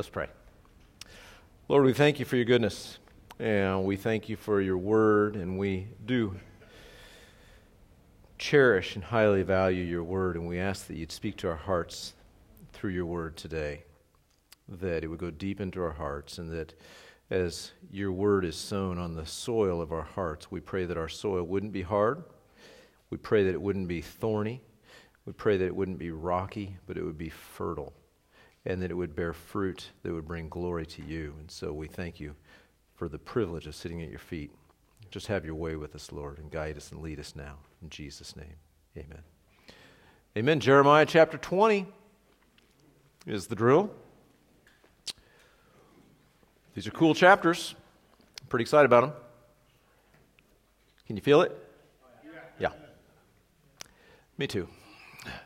Let's pray. Lord, we thank you for your goodness, and we thank you for your word, and we do cherish and highly value your word, and we ask that you'd speak to our hearts through your word today, that it would go deep into our hearts, and that as your word is sown on the soil of our hearts, we pray that our soil wouldn't be hard. We pray that it wouldn't be thorny. We pray that it wouldn't be rocky, but it would be fertile and that it would bear fruit that would bring glory to you. And so we thank you for the privilege of sitting at your feet. Just have your way with us, Lord, and guide us and lead us now. In Jesus' name, amen. Amen. Jeremiah chapter 20 is the drill. These are cool chapters. I'm pretty excited about them. Can you feel it? Oh, yeah. Me too.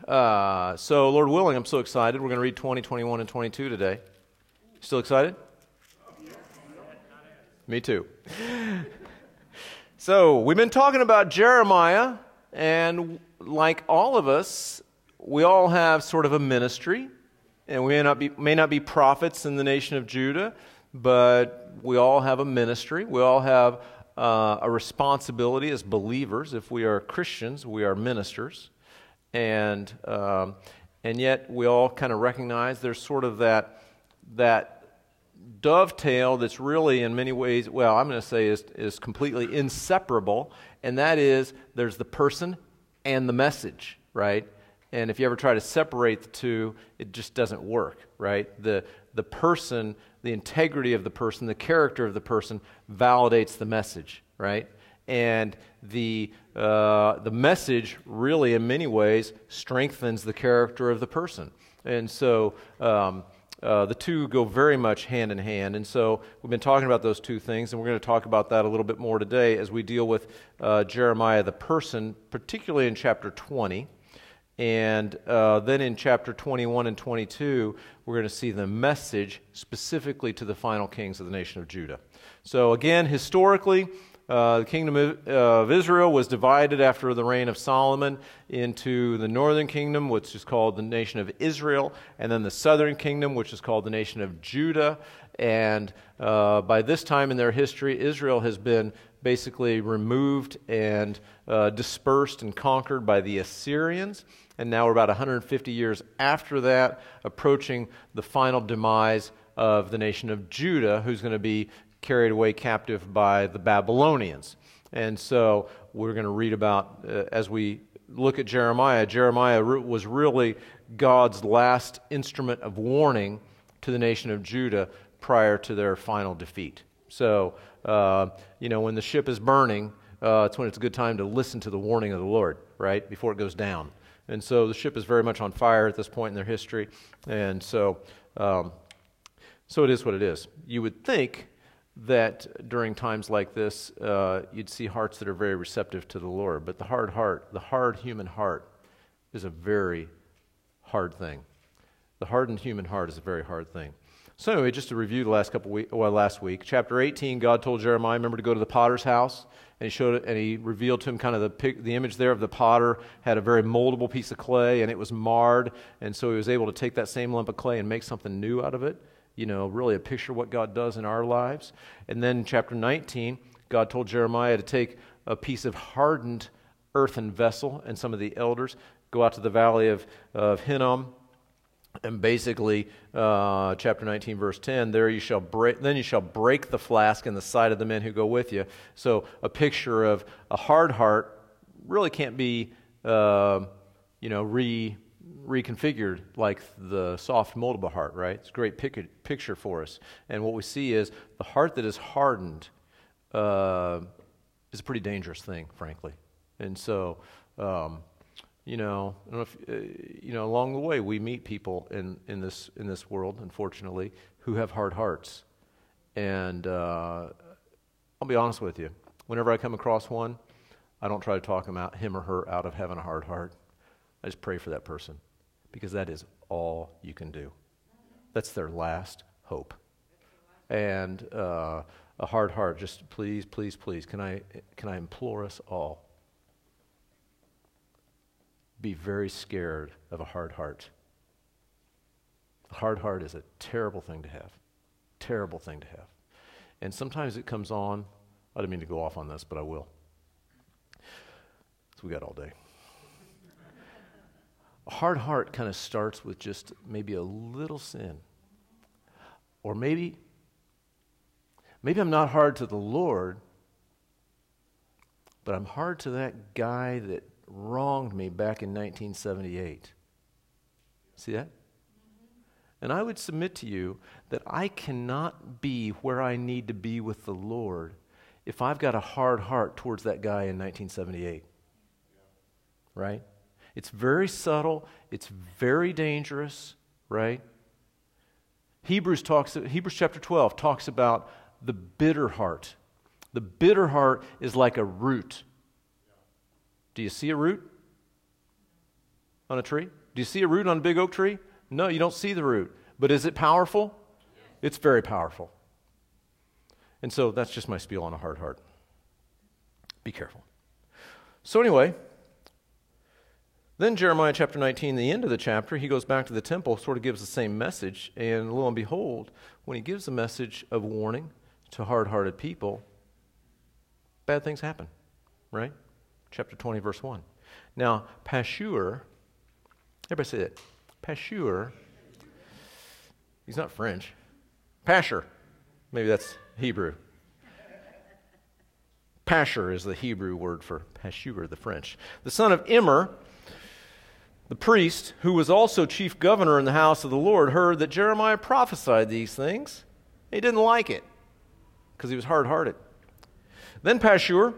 Uh, so, Lord willing, I'm so excited. We're going to read 20, 21, and 22 today. Still excited? Me too. so, we've been talking about Jeremiah, and like all of us, we all have sort of a ministry, and we may not be, may not be prophets in the nation of Judah, but we all have a ministry. We all have uh, a responsibility as believers. If we are Christians, we are ministers and um, and yet we all kind of recognize there's sort of that that dovetail that's really in many ways well i'm going to say is, is completely inseparable and that is there's the person and the message right? And if you ever try to separate the two it just doesn't work right? The the person the integrity of the person the character of the person validates the message right and the, uh, the message really, in many ways, strengthens the character of the person. And so um, uh, the two go very much hand in hand. And so we've been talking about those two things, and we're going to talk about that a little bit more today as we deal with uh, Jeremiah the person, particularly in chapter 20. And uh, then in chapter 21 and 22, we're going to see the message specifically to the final kings of the nation of Judah. So, again, historically, uh, the kingdom of Israel was divided after the reign of Solomon into the northern kingdom, which is called the nation of Israel, and then the southern kingdom, which is called the nation of Judah. And uh, by this time in their history, Israel has been basically removed and uh, dispersed and conquered by the Assyrians. And now we're about 150 years after that, approaching the final demise of the nation of Judah, who's going to be carried away captive by the Babylonians. And so we're going to read about, uh, as we look at Jeremiah, Jeremiah was really God's last instrument of warning to the nation of Judah prior to their final defeat. So, uh, you know, when the ship is burning, uh, it's when it's a good time to listen to the warning of the Lord, right? Before it goes down. And so the ship is very much on fire at this point in their history. And so, um, so it is what it is. You would think that during times like this, uh, you'd see hearts that are very receptive to the Lord. But the hard heart, the hard human heart, is a very hard thing. The hardened human heart is a very hard thing. So anyway, just to review the last couple week, well, last week, chapter 18, God told Jeremiah, remember to go to the potter's house, and he showed it, and he revealed to him kind of the the image there of the potter had a very moldable piece of clay, and it was marred, and so he was able to take that same lump of clay and make something new out of it you know, really a picture of what God does in our lives. And then chapter 19, God told Jeremiah to take a piece of hardened earthen vessel, and some of the elders go out to the valley of, of Hinnom. And basically, uh, chapter 19, verse 10, there you shall break, then you shall break the flask in the sight of the men who go with you. So, a picture of a hard heart really can't be, uh, you know, re reconfigured like the soft, moldable heart, right? It's a great pic- picture for us. And what we see is the heart that is hardened uh, is a pretty dangerous thing, frankly. And so, um, you know, if, uh, you know, along the way, we meet people in, in, this, in this world, unfortunately, who have hard hearts. And uh, I'll be honest with you, whenever I come across one, I don't try to talk him, out, him or her out of having a hard heart. I just pray for that person because that is all you can do. That's their last hope. And uh, a hard heart, just please, please, please, can I, can I implore us all? Be very scared of a hard heart. A hard heart is a terrible thing to have. Terrible thing to have. And sometimes it comes on. I didn't mean to go off on this, but I will. So we got all day. A hard heart kind of starts with just maybe a little sin. Or maybe maybe I'm not hard to the Lord, but I'm hard to that guy that wronged me back in 1978. See that? And I would submit to you that I cannot be where I need to be with the Lord if I've got a hard heart towards that guy in 1978. Right? It's very subtle, it's very dangerous, right? Hebrews talks Hebrews chapter 12 talks about the bitter heart. The bitter heart is like a root. Do you see a root on a tree? Do you see a root on a big oak tree? No, you don't see the root. But is it powerful? It's very powerful. And so that's just my spiel on a hard heart. Be careful. So, anyway, then Jeremiah chapter 19, the end of the chapter, he goes back to the temple, sort of gives the same message. And lo and behold, when he gives a message of warning to hard hearted people, bad things happen, right? Chapter 20, verse 1. Now, Pashur, everybody say it. Pashur, he's not French. Pashur, maybe that's Hebrew. Pashur is the Hebrew word for Pashur, the French. The son of Immer, the priest, who was also chief governor in the house of the Lord, heard that Jeremiah prophesied these things. He didn't like it because he was hard hearted. Then Pashur,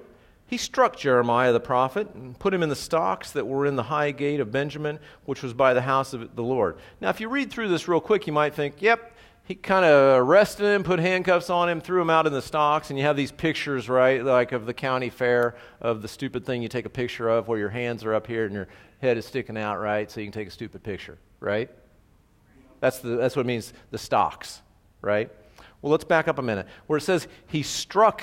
he struck Jeremiah the prophet and put him in the stocks that were in the high gate of Benjamin, which was by the house of the Lord. Now, if you read through this real quick, you might think, yep, he kind of arrested him, put handcuffs on him, threw him out in the stocks, and you have these pictures, right, like of the county fair of the stupid thing you take a picture of where your hands are up here and your head is sticking out, right, so you can take a stupid picture, right? That's, the, that's what it means, the stocks, right? Well, let's back up a minute. Where it says he struck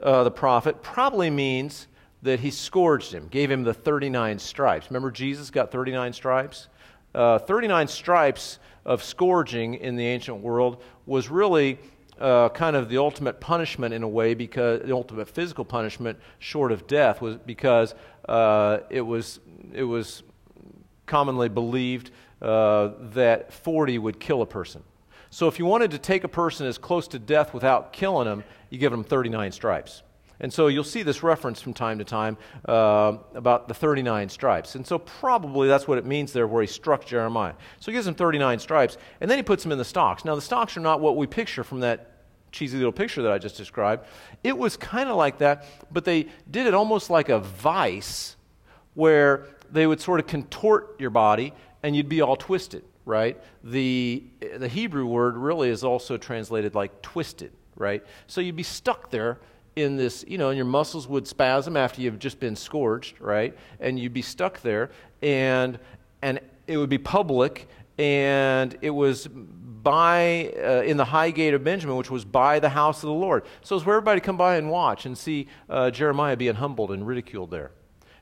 uh, the prophet probably means that he scourged him, gave him the 39 stripes. Remember, Jesus got 39 stripes? Uh, 39 stripes of scourging in the ancient world was really uh, kind of the ultimate punishment in a way because the ultimate physical punishment short of death was because uh, it was it was commonly believed uh, that 40 would kill a person so if you wanted to take a person as close to death without killing them you give them 39 stripes and so you'll see this reference from time to time uh, about the 39 stripes. And so probably that's what it means there where he struck Jeremiah. So he gives him 39 stripes, and then he puts him in the stocks. Now, the stocks are not what we picture from that cheesy little picture that I just described. It was kind of like that, but they did it almost like a vice where they would sort of contort your body and you'd be all twisted, right? The, the Hebrew word really is also translated like twisted, right? So you'd be stuck there in this, you know, and your muscles would spasm after you've just been scorched, right? And you'd be stuck there, and and it would be public, and it was by uh, in the high gate of Benjamin, which was by the house of the Lord. So it's where everybody come by and watch and see uh, Jeremiah being humbled and ridiculed there.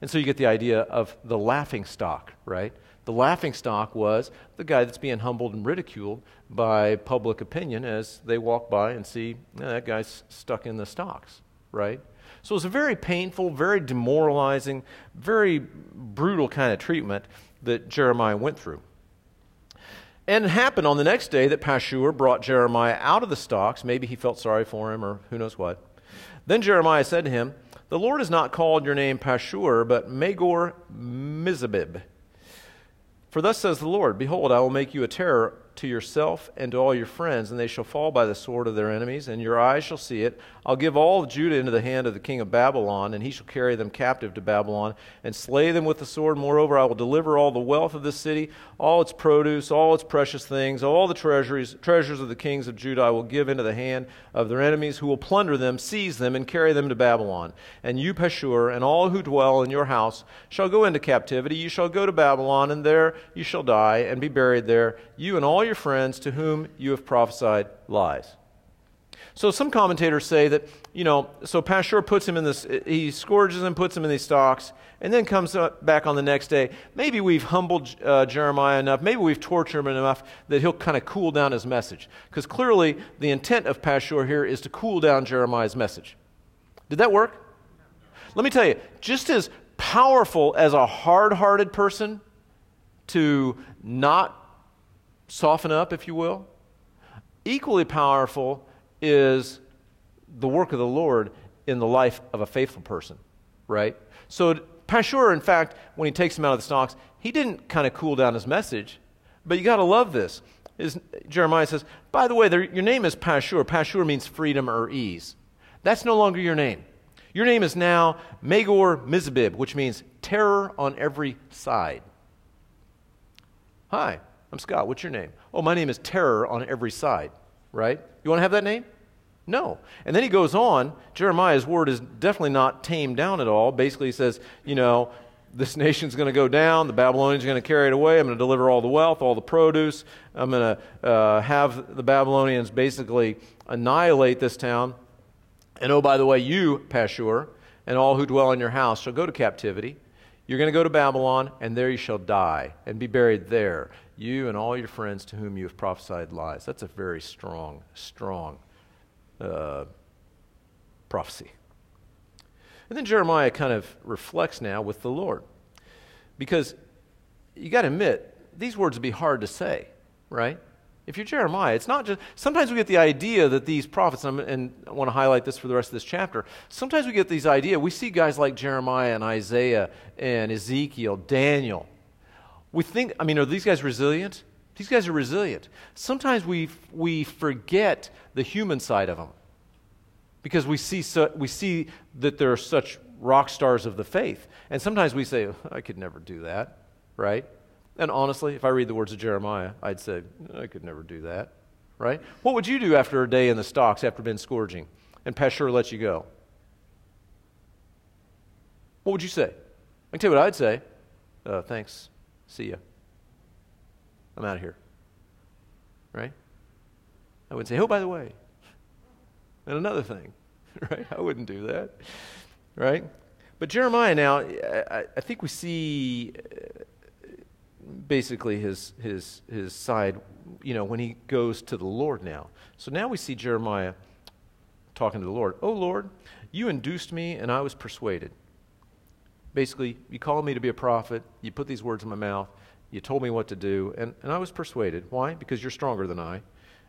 And so you get the idea of the laughing stock, right? The laughing stock was the guy that's being humbled and ridiculed by public opinion as they walk by and see that guy's stuck in the stocks, right? So it was a very painful, very demoralizing, very brutal kind of treatment that Jeremiah went through. And it happened on the next day that Pashur brought Jeremiah out of the stocks. Maybe he felt sorry for him or who knows what. Then Jeremiah said to him, The Lord has not called your name Pashur, but Magor Missabib for thus says the Lord Behold, I will make you a terror to yourself and to all your friends, and they shall fall by the sword of their enemies, and your eyes shall see it. I'll give all Judah into the hand of the king of Babylon, and he shall carry them captive to Babylon, and slay them with the sword. Moreover, I will deliver all the wealth of the city, all its produce, all its precious things, all the treasuries, treasures of the kings of Judah I will give into the hand of their enemies, who will plunder them, seize them, and carry them to Babylon. And you, Pashur, and all who dwell in your house shall go into captivity. You shall go to Babylon, and there you shall die, and be buried there, you and all your friends to whom you have prophesied lies. So some commentators say that, you know, so Pashur puts him in this, he scourges him, puts him in these stocks, and then comes back on the next day. Maybe we've humbled uh, Jeremiah enough, maybe we've tortured him enough that he'll kind of cool down his message. Because clearly the intent of Pashur here is to cool down Jeremiah's message. Did that work? Let me tell you, just as powerful as a hard hearted person to not soften up, if you will, equally powerful is the work of the Lord in the life of a faithful person, right? So Pashur, in fact, when he takes him out of the stocks, he didn't kind of cool down his message, but you got to love this. Is, Jeremiah says, by the way, there, your name is Pashur. Pashur means freedom or ease. That's no longer your name. Your name is now Magor Missabib, which means terror on every side. Hi, I'm Scott. What's your name? Oh, my name is Terror on every side, right? You want to have that name? No. And then he goes on. Jeremiah's word is definitely not tamed down at all. Basically, he says, you know, this nation's going to go down. The Babylonians are going to carry it away. I'm going to deliver all the wealth, all the produce. I'm going to uh, have the Babylonians basically annihilate this town. And oh, by the way, you, Pashur, and all who dwell in your house shall go to captivity. You're going to go to Babylon, and there you shall die and be buried there, you and all your friends to whom you have prophesied lies. That's a very strong, strong uh, prophecy. And then Jeremiah kind of reflects now with the Lord. Because you got to admit, these words would be hard to say, right? If you're Jeremiah, it's not just, sometimes we get the idea that these prophets, and, and I want to highlight this for the rest of this chapter, sometimes we get these idea, we see guys like Jeremiah and Isaiah and Ezekiel, Daniel. We think, I mean, are these guys resilient? These guys are resilient. Sometimes we, we forget the human side of them because we see, so, we see that they're such rock stars of the faith. And sometimes we say, I could never do that, right? And honestly, if I read the words of Jeremiah, I'd say, I could never do that, right? What would you do after a day in the stocks after been scourging and Pashur lets you go? What would you say? I can tell you what I'd say. Uh, thanks. See ya. I'm out of here. Right? I wouldn't say, oh, by the way, and another thing, right? I wouldn't do that, right? But Jeremiah now, I, I think we see uh, basically his, his, his side, you know, when he goes to the Lord now. So now we see Jeremiah talking to the Lord. Oh, Lord, you induced me and I was persuaded. Basically, you called me to be a prophet, you put these words in my mouth, you told me what to do, and, and I was persuaded. Why? Because you're stronger than I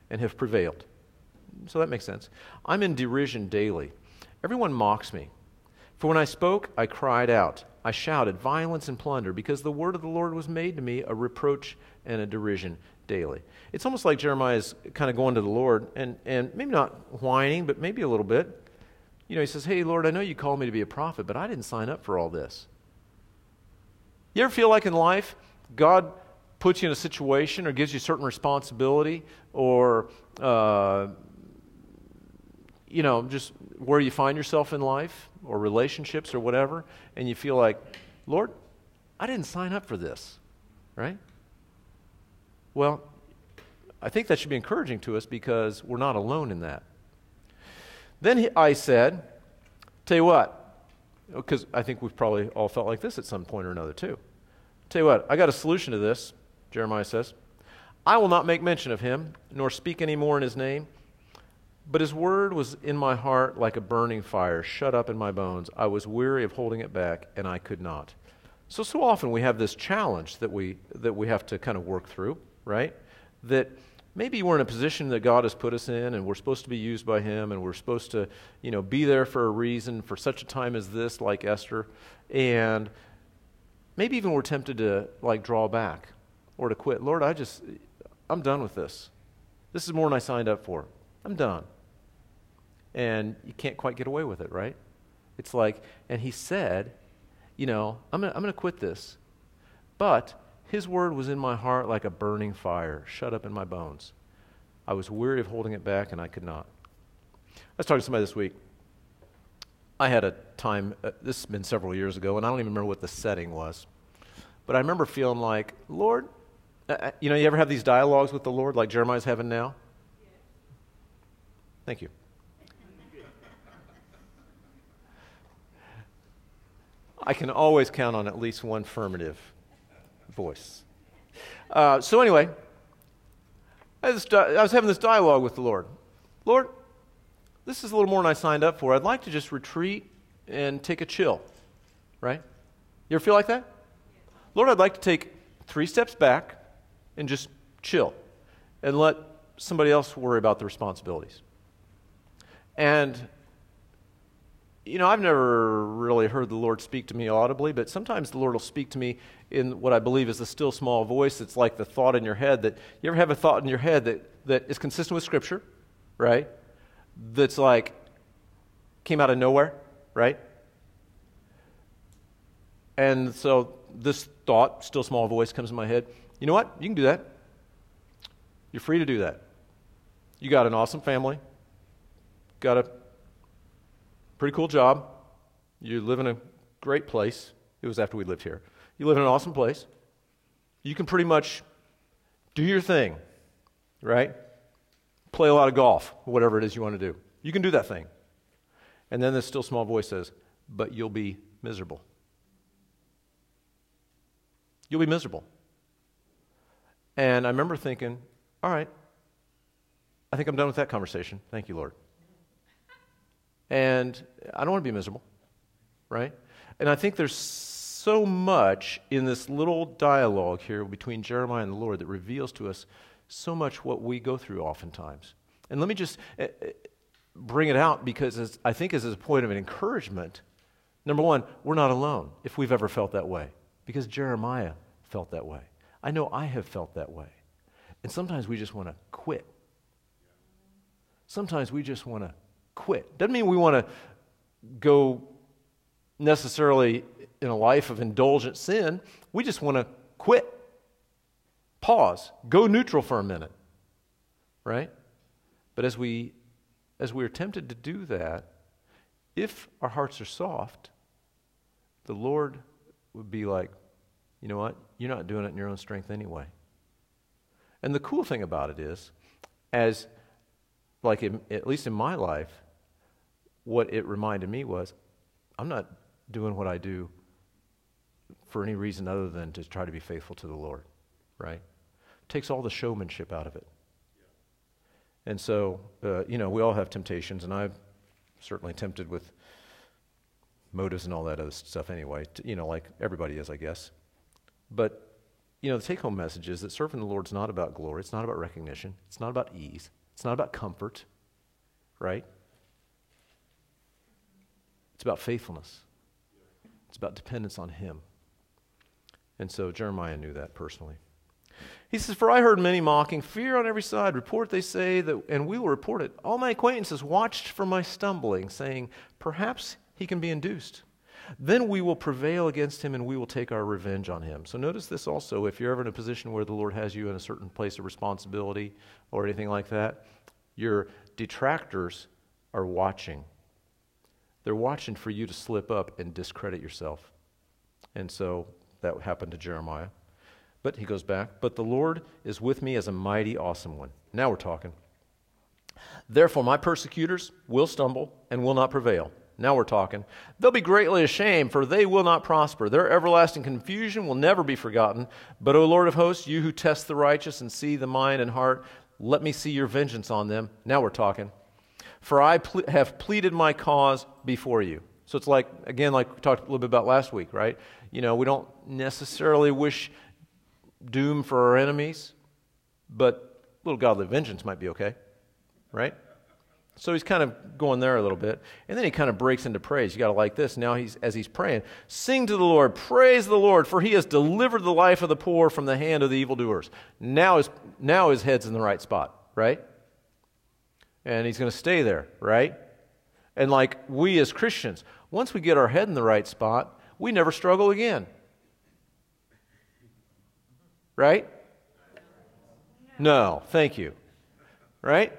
and have prevailed. So that makes sense. I'm in derision daily. Everyone mocks me. For when I spoke, I cried out. I shouted violence and plunder because the word of the Lord was made to me a reproach and a derision daily. It's almost like Jeremiah is kind of going to the Lord and, and maybe not whining, but maybe a little bit. You know, he says, Hey, Lord, I know you called me to be a prophet, but I didn't sign up for all this. You ever feel like in life, God puts you in a situation or gives you certain responsibility or, uh, you know, just where you find yourself in life? or relationships or whatever, and you feel like, Lord, I didn't sign up for this, right? Well, I think that should be encouraging to us because we're not alone in that. Then he, I said, Tell you what, because I think we've probably all felt like this at some point or another too. Tell you what, I got a solution to this, Jeremiah says. I will not make mention of him, nor speak any more in his name. But his word was in my heart like a burning fire, shut up in my bones. I was weary of holding it back, and I could not. So, so often we have this challenge that we, that we have to kind of work through, right? That maybe we're in a position that God has put us in, and we're supposed to be used by Him, and we're supposed to, you know, be there for a reason, for such a time as this, like Esther. And maybe even we're tempted to, like, draw back or to quit. Lord, I just, I'm done with this. This is more than I signed up for. I'm done and you can't quite get away with it, right? It's like, and he said, you know, I'm going to I'm going to quit this. But his word was in my heart like a burning fire, shut up in my bones. I was weary of holding it back, and I could not. I was talking to somebody this week. I had a time, uh, this has been several years ago, and I don't even remember what the setting was. But I remember feeling like, Lord, uh, uh you know, you ever have these dialogues with the Lord like Jeremiah's having now? Thank you. I can always count on at least one affirmative voice. Uh, so, anyway, I was having this dialogue with the Lord. Lord, this is a little more than I signed up for. I'd like to just retreat and take a chill, right? You ever feel like that? Lord, I'd like to take three steps back and just chill and let somebody else worry about the responsibilities. And, you know, I've never really heard the Lord speak to me audibly, but sometimes the Lord will speak to me in what I believe is a still small voice. It's like the thought in your head that you ever have a thought in your head that, that is consistent with Scripture, right? That's like came out of nowhere, right? And so this thought, still small voice, comes in my head. You know what? You can do that. You're free to do that. You got an awesome family, got a pretty cool job, you live in a great place. It was after we lived here. You live in an awesome place. You can pretty much do your thing, right? Play a lot of golf, whatever it is you want to do. You can do that thing. And then this still small voice says, But you'll be miserable. You'll be miserable. And I remember thinking, all right, I think I'm done with that conversation. Thank you, Lord. And I don't want to be miserable, right? And I think there's so much in this little dialogue here between Jeremiah and the Lord that reveals to us so much what we go through oftentimes. And let me just eh, eh, bring it out because I think as a point of an encouragement. Number one, we're not alone if we've ever felt that way because Jeremiah felt that way. I know I have felt that way. And sometimes we just want to quit. Sometimes we just want to quit. Doesn't mean we want to go necessarily in a life of indulgent sin. We just want to quit. Pause. Go neutral for a minute. Right? But as we as we are tempted to do that, if our hearts are soft, the Lord would be like, you know what? You're not doing it in your own strength anyway. And the cool thing about it is, as like in, at least in my life, what it reminded me was, I'm not doing what I do for any reason other than to try to be faithful to the Lord, right? Takes all the showmanship out of it. And so, uh, you know, we all have temptations, and I'm certainly tempted with motives and all that other stuff anyway, to, you know, like everybody is, I guess. But, you know, the take home message is that serving the Lord is not about glory, it's not about recognition, it's not about ease, it's not about comfort, right? It's about faithfulness, it's about dependence on Him. And so Jeremiah knew that personally. He says, For I heard many mocking, fear on every side. Report, they say, that, and we will report it. All my acquaintances watched for my stumbling, saying, Perhaps he can be induced. Then we will prevail against him and we will take our revenge on him. So notice this also if you're ever in a position where the Lord has you in a certain place of responsibility or anything like that, your detractors are watching. They're watching for you to slip up and discredit yourself. And so that happened to Jeremiah. But he goes back, but the Lord is with me as a mighty, awesome one. Now we're talking. Therefore, my persecutors will stumble and will not prevail. Now we're talking. They'll be greatly ashamed, for they will not prosper. Their everlasting confusion will never be forgotten. But, O Lord of hosts, you who test the righteous and see the mind and heart, let me see your vengeance on them. Now we're talking. For I ple- have pleaded my cause before you. So it's like, again, like we talked a little bit about last week, right? You know, we don't necessarily wish doom for our enemies, but a little godly vengeance might be okay, right? So he's kind of going there a little bit. And then he kind of breaks into praise. You got to like this. Now he's as he's praying, sing to the Lord, praise the Lord, for he has delivered the life of the poor from the hand of the evildoers. Now his now his head's in the right spot, right? And he's going to stay there, right? And like we as Christians, once we get our head in the right spot, we never struggle again. Right? No, thank you. Right?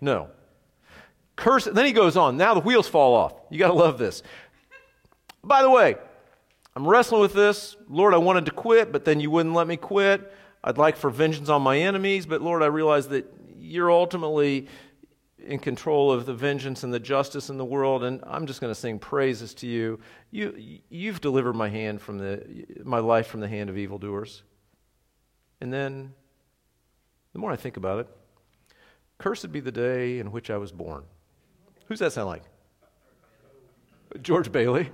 No. Curse. Then he goes on. Now the wheels fall off. You got to love this. By the way, I'm wrestling with this. Lord, I wanted to quit, but then you wouldn't let me quit. I'd like for vengeance on my enemies, but Lord, I realize that you're ultimately in control of the vengeance and the justice in the world, and I'm just going to sing praises to you. you. You've delivered my hand from the, my life from the hand of evildoers. And then, the more I think about it, cursed be the day in which I was born. Who's that sound like? George Bailey.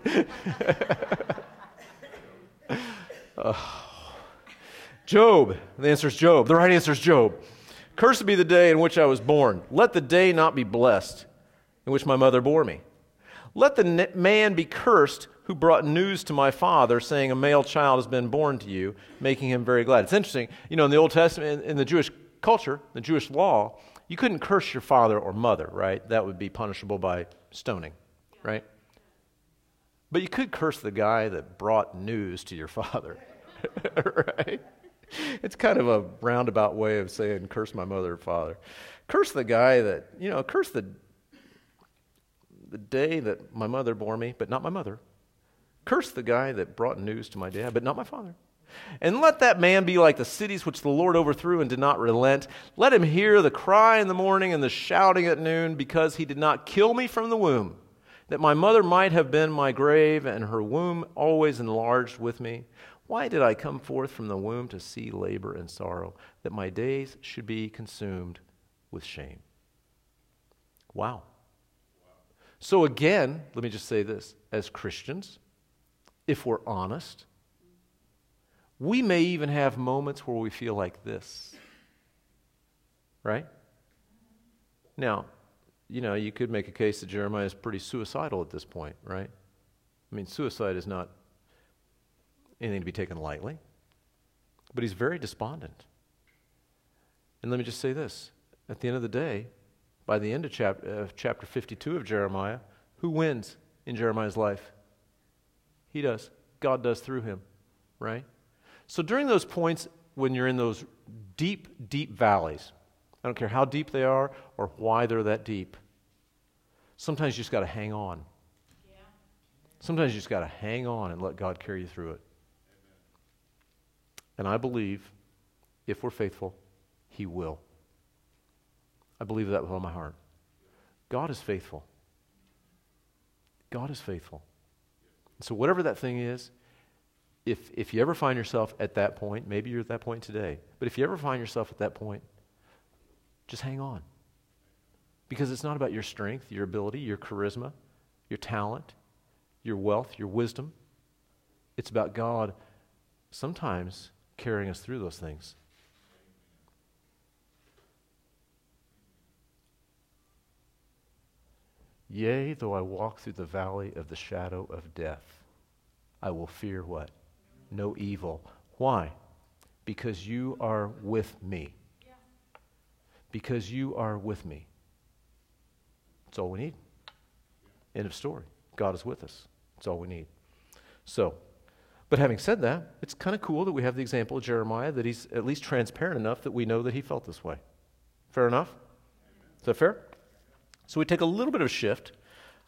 uh, Job. The answer is Job. The right answer is Job. Cursed be the day in which I was born. Let the day not be blessed in which my mother bore me. Let the man be cursed who brought news to my father saying, A male child has been born to you, making him very glad. It's interesting. You know, in the Old Testament, in the Jewish culture, the Jewish law, you couldn't curse your father or mother, right? That would be punishable by stoning, right? But you could curse the guy that brought news to your father, right? it's kind of a roundabout way of saying curse my mother or father. Curse the guy that, you know, curse the the day that my mother bore me, but not my mother. Curse the guy that brought news to my dad, but not my father. And let that man be like the cities which the Lord overthrew and did not relent. Let him hear the cry in the morning and the shouting at noon, because he did not kill me from the womb, that my mother might have been my grave, and her womb always enlarged with me. Why did I come forth from the womb to see labor and sorrow, that my days should be consumed with shame? Wow. So, again, let me just say this as Christians, if we're honest, we may even have moments where we feel like this. Right? Now, you know, you could make a case that Jeremiah is pretty suicidal at this point, right? I mean, suicide is not anything to be taken lightly. But he's very despondent. And let me just say this at the end of the day, by the end of chap- uh, chapter 52 of Jeremiah, who wins in Jeremiah's life? He does. God does through him, right? So during those points when you're in those deep, deep valleys, I don't care how deep they are or why they're that deep, sometimes you just got to hang on. Yeah. Sometimes you just got to hang on and let God carry you through it. And I believe, if we're faithful, He will. I believe that with all my heart. God is faithful. God is faithful. So, whatever that thing is, if, if you ever find yourself at that point, maybe you're at that point today, but if you ever find yourself at that point, just hang on. Because it's not about your strength, your ability, your charisma, your talent, your wealth, your wisdom. It's about God sometimes carrying us through those things. Yea, though I walk through the valley of the shadow of death, I will fear what? No evil. Why? Because you are with me. Because you are with me. That's all we need. End of story. God is with us. That's all we need. So, but having said that, it's kind of cool that we have the example of Jeremiah that he's at least transparent enough that we know that he felt this way. Fair enough? Is that fair? So we take a little bit of shift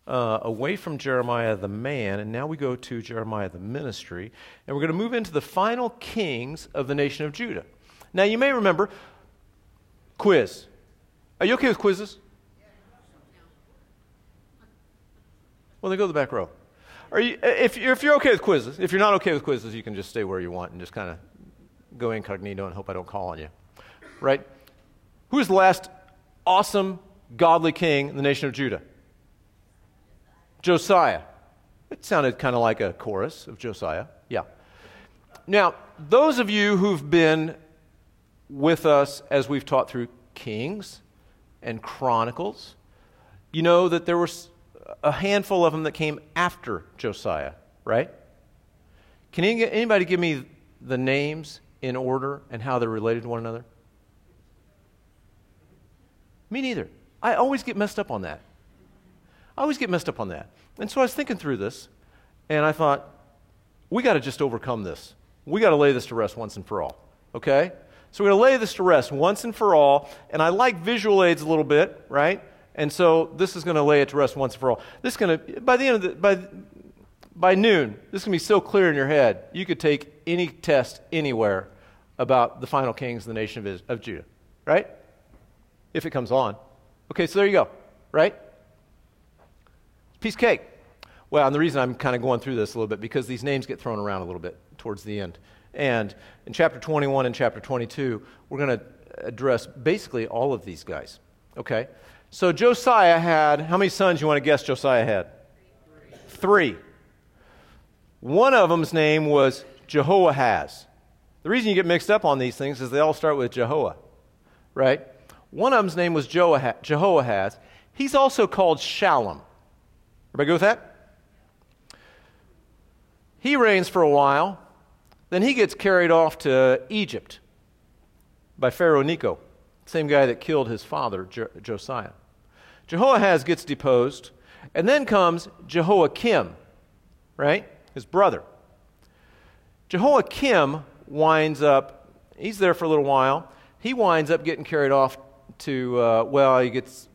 uh, away from Jeremiah the man, and now we go to Jeremiah the ministry, and we're going to move into the final kings of the nation of Judah. Now you may remember, quiz. Are you okay with quizzes? Well, then go to the back row. Are you, if, if you're okay with quizzes, if you're not okay with quizzes, you can just stay where you want and just kind of go incognito and hope I don't call on you. Right? Who is the last awesome, godly king in the nation of Judah? Josiah. It sounded kind of like a chorus of Josiah. Yeah. Now, those of you who've been with us as we've taught through Kings and Chronicles, you know that there was a handful of them that came after Josiah, right? Can anybody give me the names in order and how they're related to one another? Me neither. I always get messed up on that. I always get messed up on that. And so I was thinking through this, and I thought, we got to just overcome this. We got to lay this to rest once and for all. Okay? So we're going to lay this to rest once and for all. And I like visual aids a little bit, right? And so this is going to lay it to rest once and for all. This is going to, by the end of the, by, by noon, this is going to be so clear in your head, you could take any test anywhere about the final kings of the nation of, of Judah, right? If it comes on. Okay, so there you go, right? Piece of cake. Well, and the reason I'm kind of going through this a little bit because these names get thrown around a little bit towards the end. And in chapter 21 and chapter 22, we're going to address basically all of these guys. Okay? So Josiah had, how many sons you want to guess Josiah had? Three. One of them's name was Jehoahaz. The reason you get mixed up on these things is they all start with Jehovah, right? One of them's name was Jehoahaz. He's also called Shallum. Everybody go with that? He reigns for a while. Then he gets carried off to Egypt by Pharaoh Necho, same guy that killed his father, Josiah. Jehoahaz gets deposed, and then comes Jehoiakim, right? His brother. Jehoiakim winds up, he's there for a little while. He winds up getting carried off to, uh, well, he gets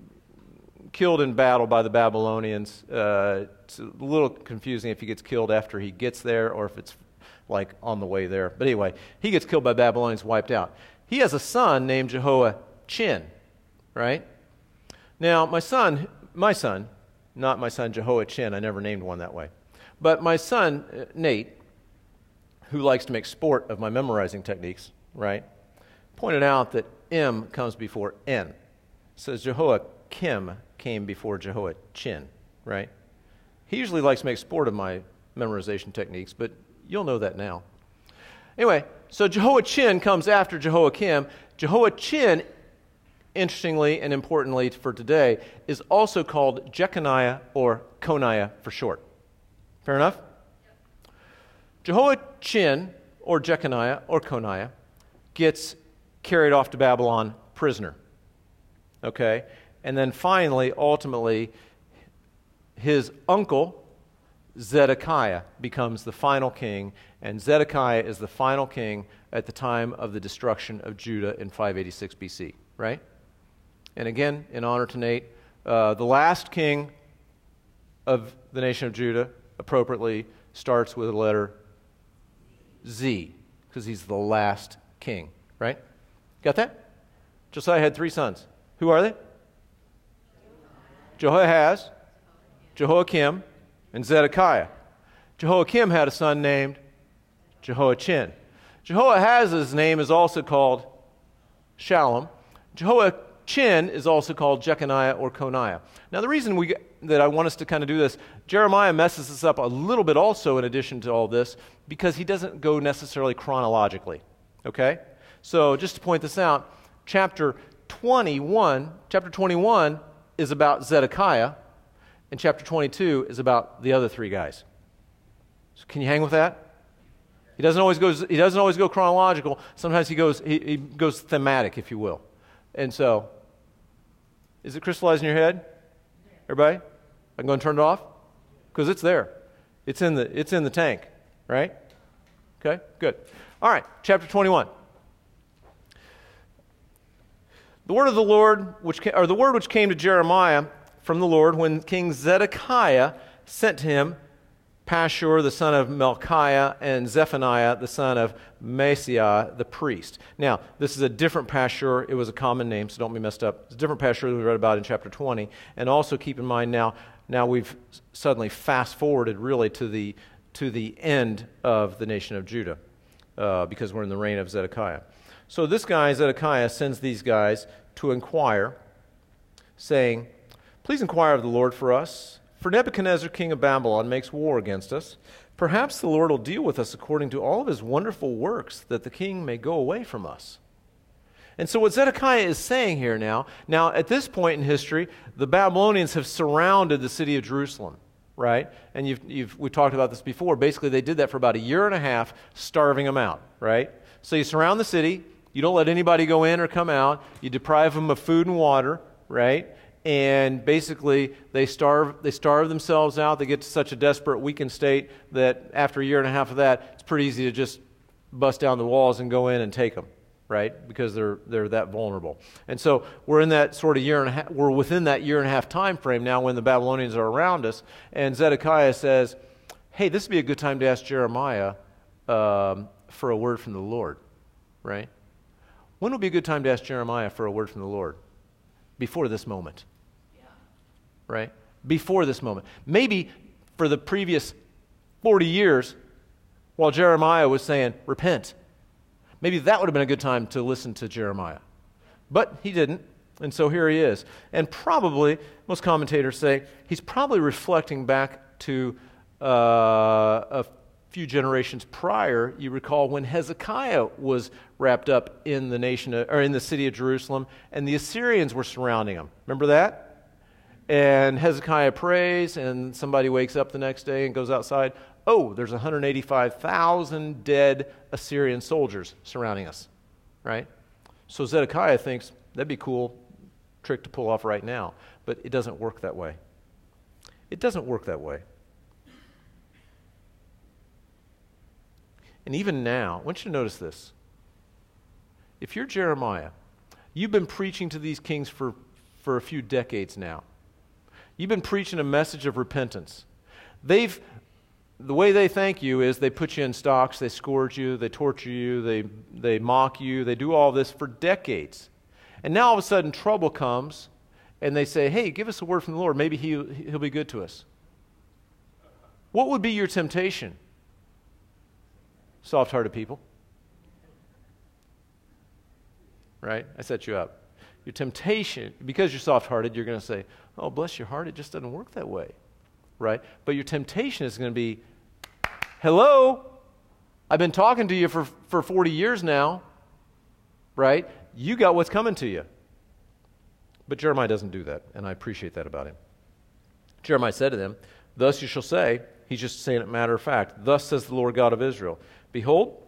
killed in battle by the Babylonians. Uh, it's a little confusing if he gets killed after he gets there or if it's like on the way there. But anyway, he gets killed by Babylonians, wiped out. He has a son named Jehoiachin, right? Now, my son, my son, not my son Jehoiachin, I never named one that way. But my son, uh, Nate, who likes to make sport of my memorizing techniques, right, pointed out that M comes before N. says Jehoiakim came before Jehoiachin, right? He usually likes to make sport of my memorization techniques, but you'll know that now. Anyway, so Jehoiachin comes after Jehoiakim. Jehoiachin, interestingly and importantly for today, is also called Jeconiah or Coniah for short. Fair enough? Jehoiachin, or Jeconiah, or Coniah, gets carried off to Babylon prisoner. Okay? And then finally, ultimately, his uncle, Zedekiah, becomes the final king, and Zedekiah is the final king at the time of the destruction of Judah in 586 BC, right? And again, in honor to Nate, uh, the last king of the nation of Judah appropriately starts with the letter Z, because he's the last king, right? Got that? Josiah had three sons. Who are they? Jehoahaz, Jehoiakim, and Zedekiah. Jehoiakim had a son named Jehoiachin. Jehoahaz's name is also called Shallum. Jehoiachin is also called Jeconiah or Coniah. Now, the reason we, that I want us to kind of do this, Jeremiah messes this up a little bit also in addition to all this, because he doesn't go necessarily chronologically. Okay? So, just to point this out, chapter 21, chapter 21 is about Zedekiah, and chapter 22 is about the other three guys. So can you hang with that? He doesn't always go, he doesn't always go chronological. Sometimes he goes, he, he goes thematic, if you will. And so, is it crystallized in your head? Everybody? I'm going to turn it off? Because it's there. It's in, the, it's in the tank, right? Okay, good. All right, chapter 21. The word of the Lord, which or the word which came to Jeremiah from the Lord when King Zedekiah sent him Pashur the son of Melchiah and Zephaniah the son of Maaseiah the priest. Now, this is a different Pashur. It was a common name, so don't be messed up. It's a different Pashur that we read about in chapter 20. And also keep in mind now, now we've suddenly fast forwarded really to the, to the end of the nation of Judah uh, because we're in the reign of Zedekiah. So this guy, Zedekiah, sends these guys to inquire, saying, Please inquire of the Lord for us for Nebuchadnezzar, king of Babylon, makes war against us. Perhaps the Lord will deal with us according to all of his wonderful works, that the king may go away from us. And so, what Zedekiah is saying here now, now at this point in history, the Babylonians have surrounded the city of Jerusalem, right? And you've, you've, we talked about this before. Basically, they did that for about a year and a half, starving them out, right? So, you surround the city, you don't let anybody go in or come out, you deprive them of food and water, right? and basically they starve, they starve themselves out. They get to such a desperate, weakened state that after a year and a half of that, it's pretty easy to just bust down the walls and go in and take them, right? Because they're, they're that vulnerable. And so we're in that sort of year and a half, we're within that year and a half time frame now when the Babylonians are around us. And Zedekiah says, hey, this would be a good time to ask Jeremiah um, for a word from the Lord, right? When would be a good time to ask Jeremiah for a word from the Lord? before this moment. Right? Before this moment. Maybe for the previous 40 years, while Jeremiah was saying, Repent, maybe that would have been a good time to listen to Jeremiah. But he didn't. And so here he is. And probably, most commentators say, he's probably reflecting back to uh, a few generations prior. You recall when Hezekiah was wrapped up in the nation or in the city of Jerusalem, and the Assyrians were surrounding him. Remember that? And Hezekiah prays, and somebody wakes up the next day and goes outside. Oh, there's 185,000 dead Assyrian soldiers surrounding us, right? So Zedekiah thinks that'd be cool trick to pull off right now, but it doesn't work that way. It doesn't work that way. And even now, I want you to notice this. If you're Jeremiah, you've been preaching to these kings for, for a few decades now. You've been preaching a message of repentance. They've, the way they thank you is they put you in stocks, they scourge you, they torture you, they, they mock you, they do all this for decades. And now all of a sudden trouble comes, and they say, hey, give us a word from the Lord. Maybe he, he'll be good to us. What would be your temptation? Soft hearted people. Right? I set you up. Your temptation, because you're soft hearted, you're going to say, oh, bless your heart, it just doesn't work that way. Right? But your temptation is going to be, hello, I've been talking to you for, for 40 years now. Right? You got what's coming to you. But Jeremiah doesn't do that, and I appreciate that about him. Jeremiah said to them, Thus you shall say, he's just saying it matter of fact, Thus says the Lord God of Israel Behold,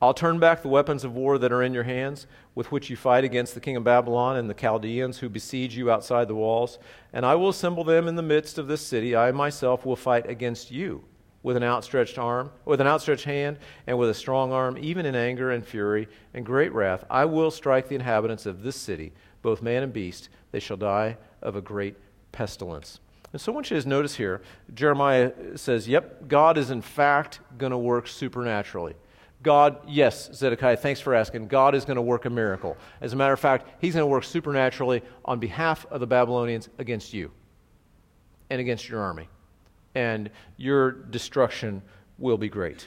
I'll turn back the weapons of war that are in your hands, with which you fight against the king of Babylon and the Chaldeans who besiege you outside the walls, and I will assemble them in the midst of this city. I myself will fight against you with an outstretched arm, with an outstretched hand, and with a strong arm, even in anger and fury and great wrath. I will strike the inhabitants of this city, both man and beast. They shall die of a great pestilence. And so I want you to notice here, Jeremiah says, Yep, God is in fact going to work supernaturally. God, yes, Zedekiah, thanks for asking. God is going to work a miracle. As a matter of fact, he's going to work supernaturally on behalf of the Babylonians against you and against your army. And your destruction will be great.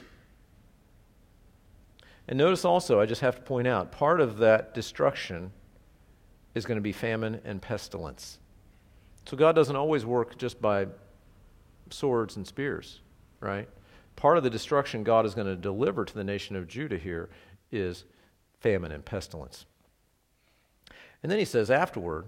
And notice also, I just have to point out, part of that destruction is going to be famine and pestilence. So God doesn't always work just by swords and spears, right? Part of the destruction God is going to deliver to the nation of Judah here is famine and pestilence. And then he says afterward,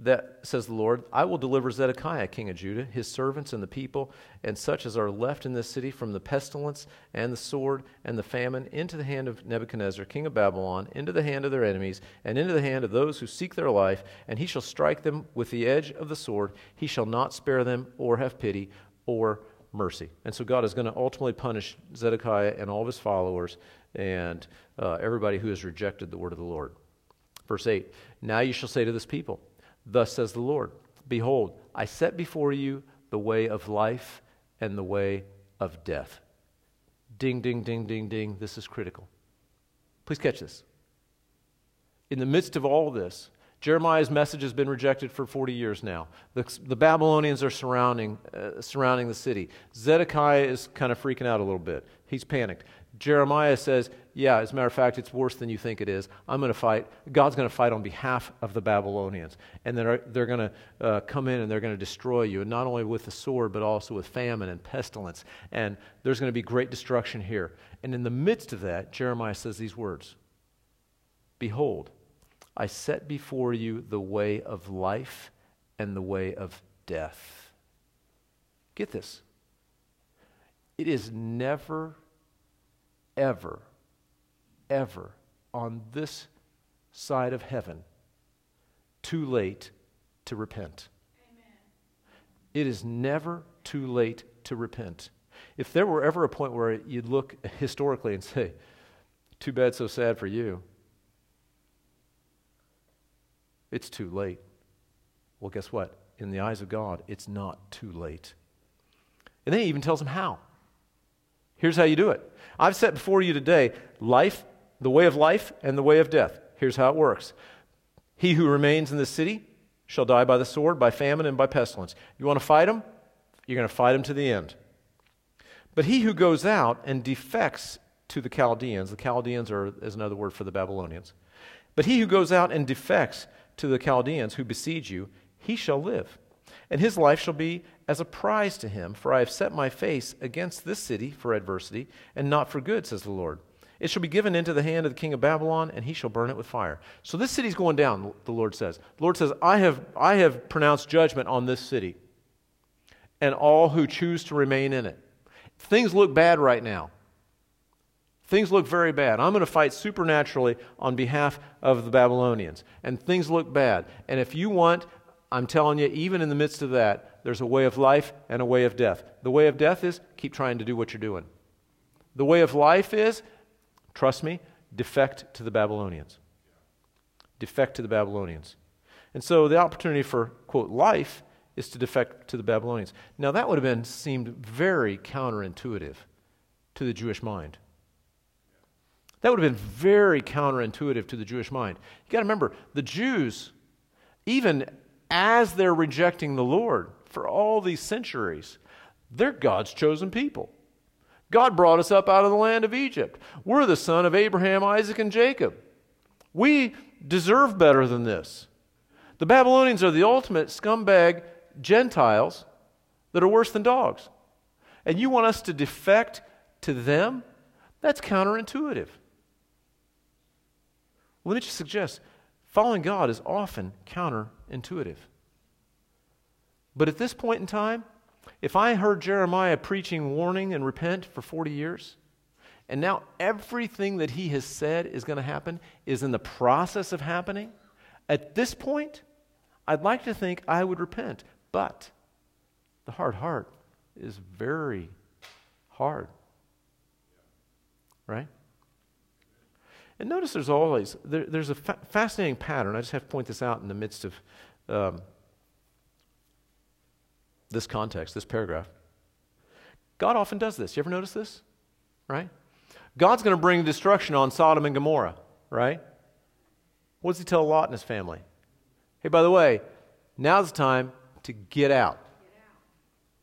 that says the Lord, I will deliver Zedekiah, king of Judah, his servants and the people, and such as are left in this city from the pestilence and the sword and the famine into the hand of Nebuchadnezzar, king of Babylon, into the hand of their enemies, and into the hand of those who seek their life, and he shall strike them with the edge of the sword. He shall not spare them or have pity or mercy. And so God is going to ultimately punish Zedekiah and all of his followers and uh, everybody who has rejected the word of the Lord. Verse 8 Now you shall say to this people, Thus says the Lord Behold, I set before you the way of life and the way of death. Ding, ding, ding, ding, ding. This is critical. Please catch this. In the midst of all of this, Jeremiah's message has been rejected for 40 years now. The, the Babylonians are surrounding, uh, surrounding the city. Zedekiah is kind of freaking out a little bit. He's panicked. Jeremiah says, Yeah, as a matter of fact, it's worse than you think it is. I'm going to fight. God's going to fight on behalf of the Babylonians. And they're, they're going to uh, come in and they're going to destroy you, and not only with the sword, but also with famine and pestilence. And there's going to be great destruction here. And in the midst of that, Jeremiah says these words Behold, I set before you the way of life and the way of death. Get this. It is never ever, ever on this side of heaven too late to repent. Amen. It is never too late to repent. If there were ever a point where you'd look historically and say, too bad, so sad for you, it's too late. Well, guess what? In the eyes of God, it's not too late. And then he even tells them how. Here's how you do it. I've set before you today life, the way of life, and the way of death. Here's how it works. He who remains in the city shall die by the sword, by famine, and by pestilence. You want to fight him? You're going to fight him to the end. But he who goes out and defects to the Chaldeans, the Chaldeans are, is another word for the Babylonians. But he who goes out and defects to the Chaldeans who besiege you, he shall live. And his life shall be as a prize to him, for I have set my face against this city for adversity, and not for good, says the Lord. It shall be given into the hand of the king of Babylon, and he shall burn it with fire. So this city's going down, the Lord says. The Lord says, I have, I have pronounced judgment on this city and all who choose to remain in it. Things look bad right now. Things look very bad. I'm going to fight supernaturally on behalf of the Babylonians. And things look bad. And if you want, I'm telling you, even in the midst of that, there's a way of life and a way of death. The way of death is keep trying to do what you're doing. The way of life is, trust me, defect to the Babylonians. Defect to the Babylonians. And so the opportunity for, quote, life is to defect to the Babylonians. Now, that would have been seemed very counterintuitive to the Jewish mind. That would have been very counterintuitive to the Jewish mind. You got to remember, the Jews, even as they're rejecting the Lord for all these centuries, they're God's chosen people. God brought us up out of the land of Egypt. We're the son of Abraham, Isaac, and Jacob. We deserve better than this. The Babylonians are the ultimate scumbag Gentiles that are worse than dogs. And you want us to defect to them? That's counterintuitive. Let me just suggest following God is often counterintuitive. But at this point in time, if I heard Jeremiah preaching warning and repent for 40 years, and now everything that he has said is going to happen is in the process of happening, at this point, I'd like to think I would repent. But the hard heart is very hard. Right? And notice there's always, there, there's a fa- fascinating pattern. I just have to point this out in the midst of um, this context, this paragraph. God often does this. You ever notice this? Right? God's going to bring destruction on Sodom and Gomorrah, right? What does he tell Lot and his family? Hey, by the way, now's the time to get out.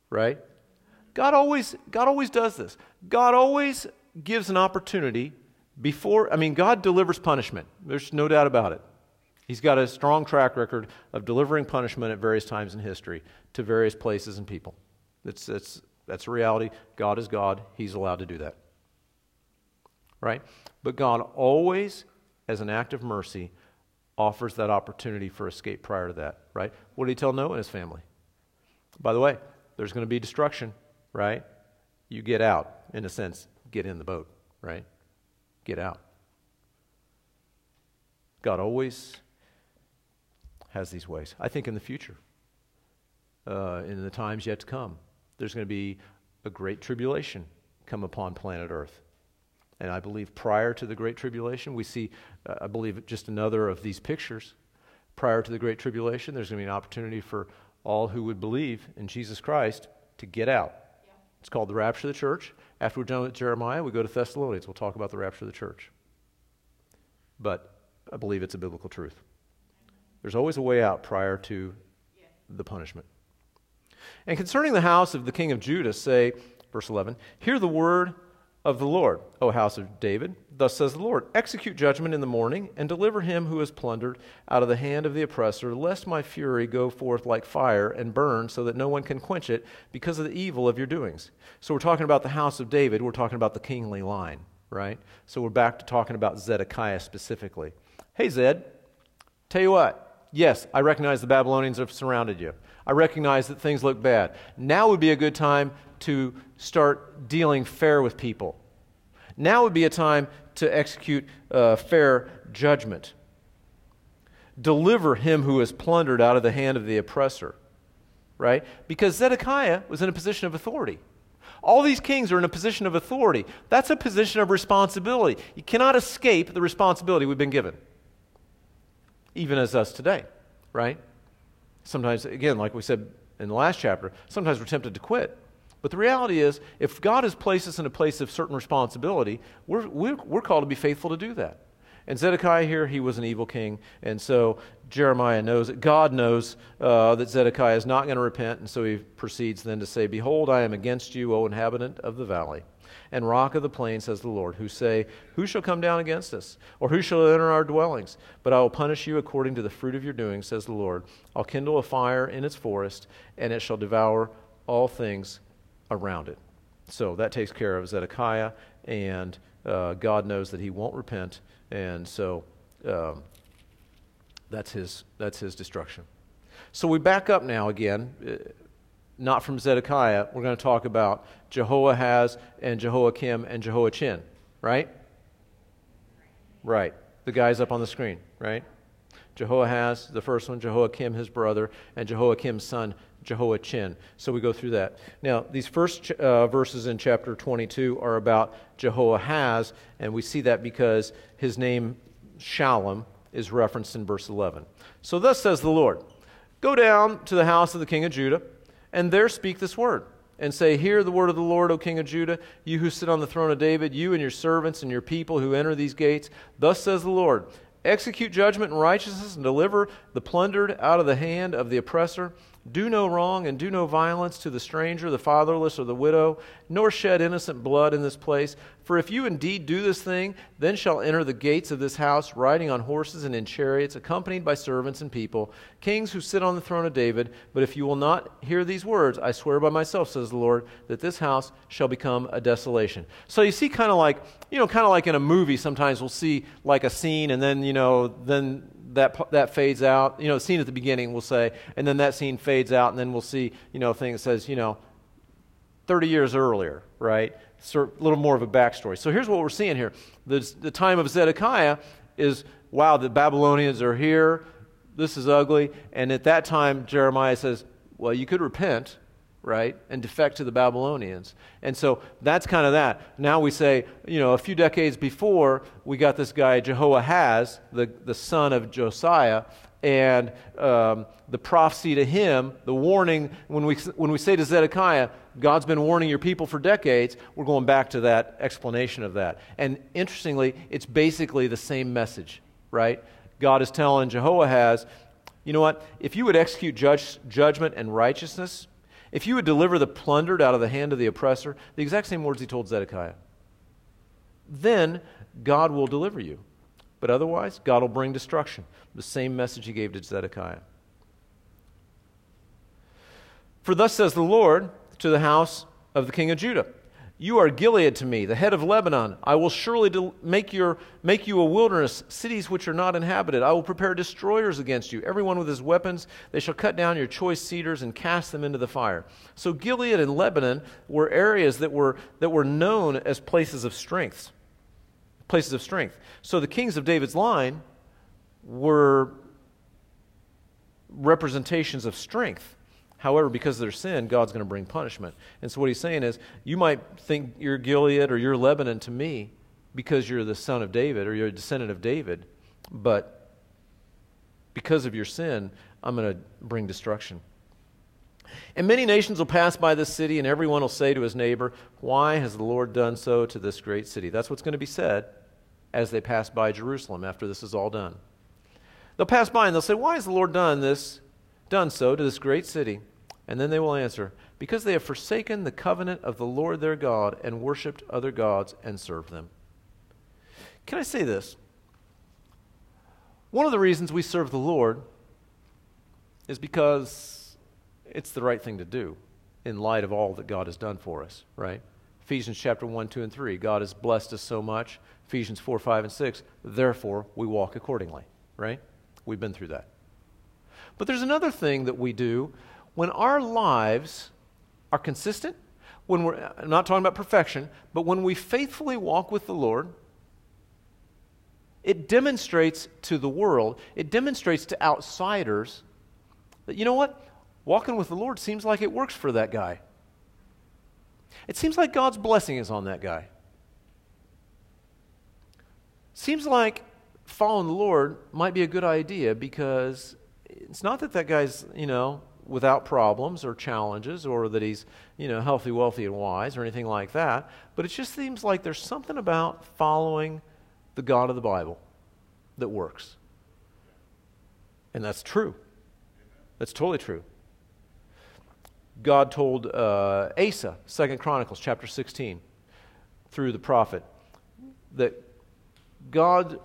Right? God always, God always does this. God always gives an opportunity before, I mean, God delivers punishment. There's no doubt about it. He's got a strong track record of delivering punishment at various times in history to various places and people. It's, it's, that's a reality. God is God. He's allowed to do that. Right? But God always, as an act of mercy, offers that opportunity for escape prior to that. Right? What did he tell Noah and his family? By the way, there's going to be destruction, right? You get out, in a sense, get in the boat, right? Get out. God always has these ways. I think in the future, uh, in the times yet to come, there's going to be a great tribulation come upon planet Earth. And I believe prior to the Great Tribulation, we see, uh, I believe, just another of these pictures. Prior to the Great Tribulation, there's going to be an opportunity for all who would believe in Jesus Christ to get out. Yeah. It's called the rapture of the church. After we're done with Jeremiah, we go to Thessalonians. We'll talk about the rapture of the church. But I believe it's a biblical truth. There's always a way out prior to the punishment. And concerning the house of the king of Judah, say, verse 11, hear the word of the Lord, O house of David. Thus says the Lord Execute judgment in the morning, and deliver him who is plundered out of the hand of the oppressor, lest my fury go forth like fire and burn, so that no one can quench it because of the evil of your doings. So we're talking about the house of David, we're talking about the kingly line, right? So we're back to talking about Zedekiah specifically. Hey, Zed, tell you what. Yes, I recognize the Babylonians have surrounded you. I recognize that things look bad. Now would be a good time to start dealing fair with people. Now would be a time to execute uh, fair judgment. Deliver him who is plundered out of the hand of the oppressor. Right? Because Zedekiah was in a position of authority. All these kings are in a position of authority. That's a position of responsibility. You cannot escape the responsibility we've been given, even as us today, right? Sometimes, again, like we said in the last chapter, sometimes we're tempted to quit. But the reality is, if God has placed us in a place of certain responsibility, we're, we're, we're called to be faithful to do that. And Zedekiah here, he was an evil king. And so Jeremiah knows that God knows uh, that Zedekiah is not going to repent. And so he proceeds then to say, Behold, I am against you, O inhabitant of the valley and rock of the plain, says the Lord, who say, Who shall come down against us? Or who shall enter our dwellings? But I will punish you according to the fruit of your doing, says the Lord. I'll kindle a fire in its forest, and it shall devour all things around it. So that takes care of Zedekiah, and uh, God knows that he won't repent, and so um, that's, his, that's his destruction. So we back up now again. Not from Zedekiah. We're going to talk about Jehoahaz and Jehoiakim and Jehoiachin, right? Right. The guys up on the screen, right? Jehoahaz, the first one, Jehoiakim, his brother, and Jehoiakim's son, Jehoiachin. So we go through that. Now, these first uh, verses in chapter 22 are about Jehoahaz, and we see that because his name, Shallum, is referenced in verse 11. So, thus says the Lord Go down to the house of the king of Judah and there speak this word and say, Hear the word of the Lord, O King of Judah, you who sit on the throne of David, you and your servants and your people who enter these gates. Thus says the Lord Execute judgment and righteousness and deliver the plundered out of the hand of the oppressor. Do no wrong and do no violence to the stranger, the fatherless, or the widow, nor shed innocent blood in this place. For if you indeed do this thing, then shall enter the gates of this house riding on horses and in chariots, accompanied by servants and people, kings who sit on the throne of David. But if you will not hear these words, I swear by myself, says the Lord, that this house shall become a desolation. So you see, kind of like, you know, kind of like in a movie, sometimes we'll see like a scene and then, you know, then that, that fades out. You know, the scene at the beginning, we'll say, and then that scene fades out, and then we'll see, you know, a thing that says, you know, 30 years earlier, right? So a little more of a backstory. So here's what we're seeing here. The, the time of Zedekiah is, wow, the Babylonians are here. This is ugly. And at that time, Jeremiah says, well, you could repent right? And defect to the Babylonians. And so that's kind of that. Now we say, you know, a few decades before, we got this guy, Jehoahaz, the, the son of Josiah, and um, the prophecy to him, the warning, when we, when we say to Zedekiah, God's been warning your people for decades, we're going back to that explanation of that. And interestingly, it's basically the same message, right? God is telling Jehoahaz, you know what? If you would execute judge, judgment and righteousness, if you would deliver the plundered out of the hand of the oppressor, the exact same words he told Zedekiah, then God will deliver you. But otherwise, God will bring destruction. The same message he gave to Zedekiah. For thus says the Lord to the house of the king of Judah you are Gilead to me, the head of Lebanon. I will surely make, your, make you a wilderness, cities which are not inhabited. I will prepare destroyers against you, everyone with his weapons. They shall cut down your choice cedars and cast them into the fire. So Gilead and Lebanon were areas that were, that were known as places of strength. Places of strength. So the kings of David's line were representations of strength. However, because of their sin, God's going to bring punishment. And so what he's saying is, you might think you're Gilead or you're Lebanon to me because you're the son of David or you're a descendant of David, but because of your sin, I'm going to bring destruction. And many nations will pass by this city, and everyone will say to his neighbor, Why has the Lord done so to this great city? That's what's going to be said as they pass by Jerusalem after this is all done. They'll pass by and they'll say, Why has the Lord done this, done so to this great city? And then they will answer, Because they have forsaken the covenant of the Lord their God and worshiped other gods and served them. Can I say this? One of the reasons we serve the Lord is because it's the right thing to do in light of all that God has done for us, right? Ephesians chapter 1, 2, and 3. God has blessed us so much. Ephesians 4, 5, and 6. Therefore, we walk accordingly, right? We've been through that. But there's another thing that we do when our lives are consistent, when we're I'm not talking about perfection, but when we faithfully walk with the Lord, it demonstrates to the world, it demonstrates to outsiders that, you know what? Walking with the Lord seems like it works for that guy. It seems like God's blessing is on that guy. Seems like following the Lord might be a good idea because it's not that that guy's, you know, without problems or challenges or that he's, you know, healthy, wealthy, and wise or anything like that. But it just seems like there's something about following the God of the Bible. that works. And that's true. That's totally true. God told uh, Asa, Second Chronicles chapter 16, through the prophet, that God,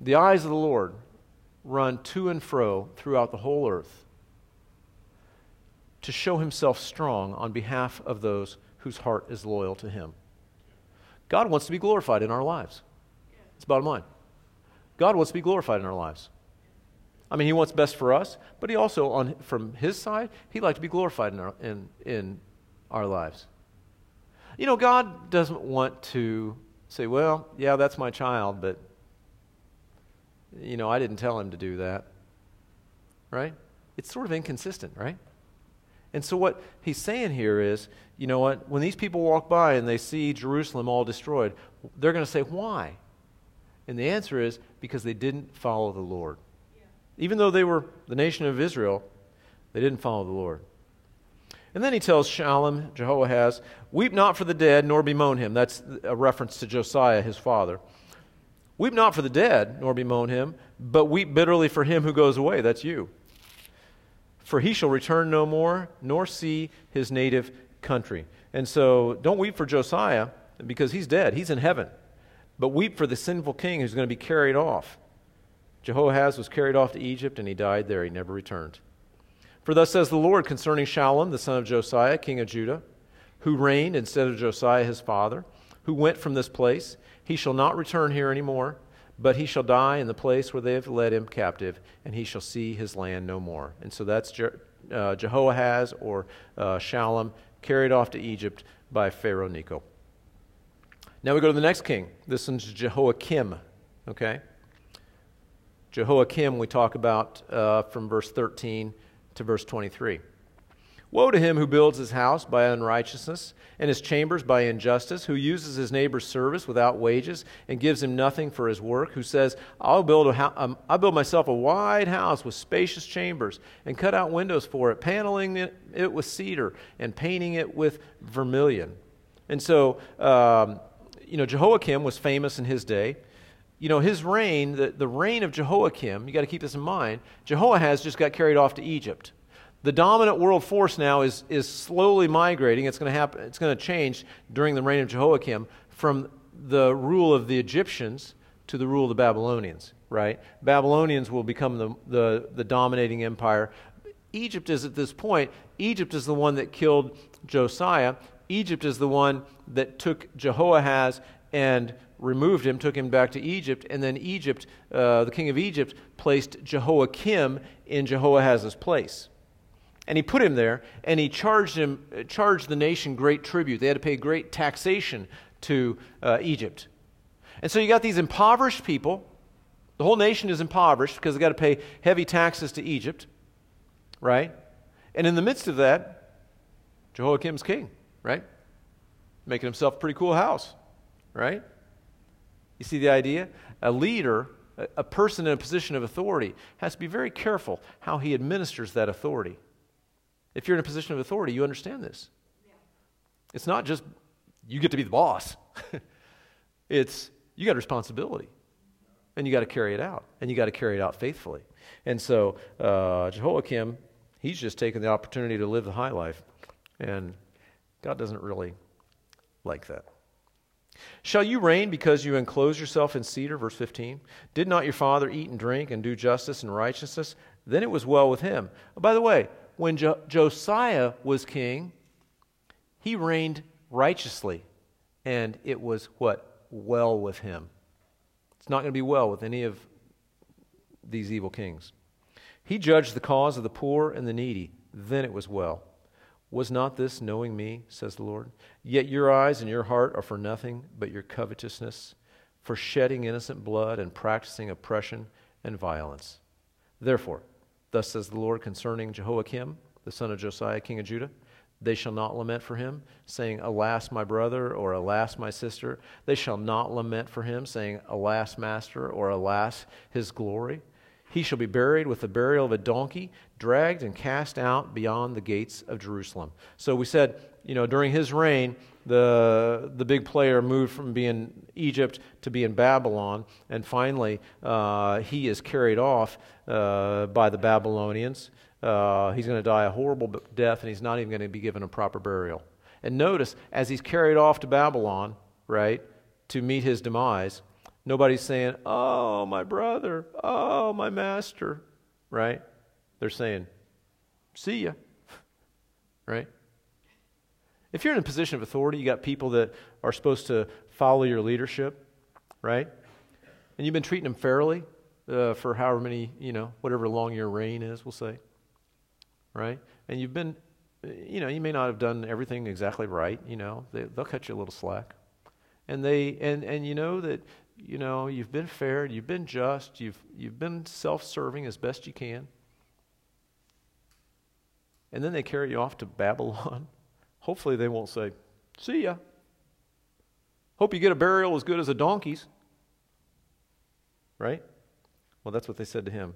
the eyes of the Lord run to and fro throughout the whole earth to show himself strong on behalf of those whose heart is loyal to him. God wants to be glorified in our lives. It's bottom line. God wants to be glorified in our lives. I mean, he wants best for us, but he also, on, from his side, he'd like to be glorified in our, in, in our lives. You know, God doesn't want to say, well, yeah, that's my child, but, you know, I didn't tell him to do that. Right? It's sort of inconsistent, right? And so, what he's saying here is, you know what? When these people walk by and they see Jerusalem all destroyed, they're going to say, why? And the answer is because they didn't follow the Lord. Even though they were the nation of Israel, they didn't follow the Lord. And then he tells Shallum, Jehoahaz, Weep not for the dead, nor bemoan him. That's a reference to Josiah, his father. Weep not for the dead, nor bemoan him, but weep bitterly for him who goes away. That's you. For he shall return no more, nor see his native country. And so don't weep for Josiah, because he's dead. He's in heaven. But weep for the sinful king who's going to be carried off. Jehoahaz was carried off to Egypt, and he died there. He never returned. For thus says the Lord concerning Shallum, the son of Josiah, king of Judah, who reigned instead of Josiah his father, who went from this place. He shall not return here any more, but he shall die in the place where they have led him captive, and he shall see his land no more. And so that's Je- uh, Jehoahaz or uh, Shallum carried off to Egypt by Pharaoh Necho. Now we go to the next king. This one's Jehoiakim. Okay? Jehoiakim, we talk about uh, from verse 13 to verse 23. Woe to him who builds his house by unrighteousness, and his chambers by injustice, who uses his neighbor's service without wages, and gives him nothing for his work, who says, I'll build, a ho- um, I'll build myself a wide house with spacious chambers, and cut out windows for it, paneling it, it with cedar, and painting it with vermilion. And so, um, you know, Jehoiakim was famous in his day you know, his reign, the, the reign of Jehoiakim, you got to keep this in mind, Jehoahaz just got carried off to Egypt. The dominant world force now is, is slowly migrating. It's going to happen, it's going to change during the reign of Jehoiakim from the rule of the Egyptians to the rule of the Babylonians, right? Babylonians will become the, the, the dominating empire. Egypt is at this point, Egypt is the one that killed Josiah. Egypt is the one that took Jehoahaz and removed him, took him back to Egypt, and then Egypt, uh, the king of Egypt, placed Jehoiakim in Jehoahaz's place. And he put him there, and he charged him, charged the nation great tribute. They had to pay great taxation to uh, Egypt. And so you got these impoverished people. The whole nation is impoverished because they got to pay heavy taxes to Egypt, right? And in the midst of that, Jehoiakim's king, right? Making himself a pretty cool house, right? You see the idea? A leader, a person in a position of authority, has to be very careful how he administers that authority. If you're in a position of authority, you understand this. Yeah. It's not just you get to be the boss, it's you got a responsibility and you got to carry it out and you got to carry it out faithfully. And so uh, Jehoiakim, he's just taking the opportunity to live the high life. And God doesn't really like that. Shall you reign because you enclose yourself in cedar? Verse 15. Did not your father eat and drink and do justice and righteousness? Then it was well with him. By the way, when jo- Josiah was king, he reigned righteously, and it was what? Well with him. It's not going to be well with any of these evil kings. He judged the cause of the poor and the needy. Then it was well. Was not this knowing me, says the Lord? Yet your eyes and your heart are for nothing but your covetousness, for shedding innocent blood and practicing oppression and violence. Therefore, thus says the Lord concerning Jehoiakim, the son of Josiah, king of Judah they shall not lament for him, saying, Alas, my brother, or Alas, my sister. They shall not lament for him, saying, Alas, master, or Alas, his glory. He shall be buried with the burial of a donkey, dragged and cast out beyond the gates of Jerusalem. So we said, you know, during his reign, the, the big player moved from being Egypt to being Babylon, and finally uh, he is carried off uh, by the Babylonians. Uh, he's going to die a horrible death, and he's not even going to be given a proper burial. And notice, as he's carried off to Babylon, right, to meet his demise, nobody's saying, Oh, my brother, oh, my master, right? They're saying, See ya, right? If you're in a position of authority, you got people that are supposed to follow your leadership, right? And you've been treating them fairly uh, for however many, you know, whatever long your reign is, we'll say, right? And you've been, you know, you may not have done everything exactly right, you know, they, they'll cut you a little slack. And they, and, and you know that, you know, you've been fair, you've been just, you've, you've been self serving as best you can. And then they carry you off to Babylon Hopefully, they won't say, See ya. Hope you get a burial as good as a donkey's. Right? Well, that's what they said to him.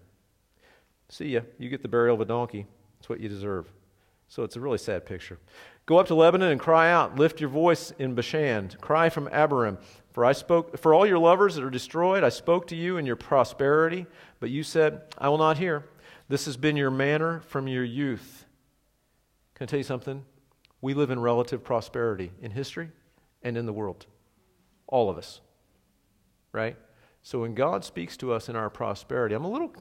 See ya. You get the burial of a donkey. It's what you deserve. So it's a really sad picture. Go up to Lebanon and cry out. Lift your voice in Bashan. Cry from Abarim. For I spoke for all your lovers that are destroyed, I spoke to you in your prosperity, but you said, I will not hear. This has been your manner from your youth. Can I tell you something? We live in relative prosperity in history and in the world. All of us. Right? So when God speaks to us in our prosperity, I'm a little,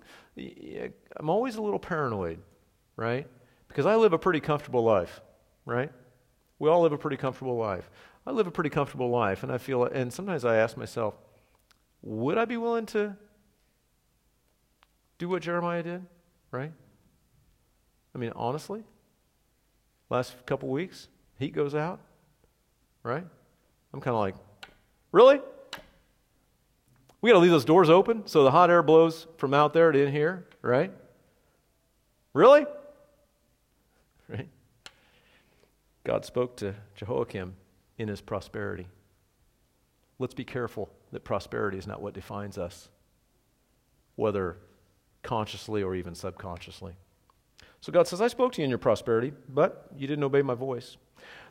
I'm always a little paranoid, right? Because I live a pretty comfortable life, right? We all live a pretty comfortable life. I live a pretty comfortable life, and I feel, and sometimes I ask myself, would I be willing to do what Jeremiah did, right? I mean, honestly, last couple weeks. Heat goes out, right? I'm kind of like, really? We got to leave those doors open so the hot air blows from out there to in here, right? Really? Right? God spoke to Jehoiakim in his prosperity. Let's be careful that prosperity is not what defines us, whether consciously or even subconsciously. So God says, I spoke to you in your prosperity, but you didn't obey my voice.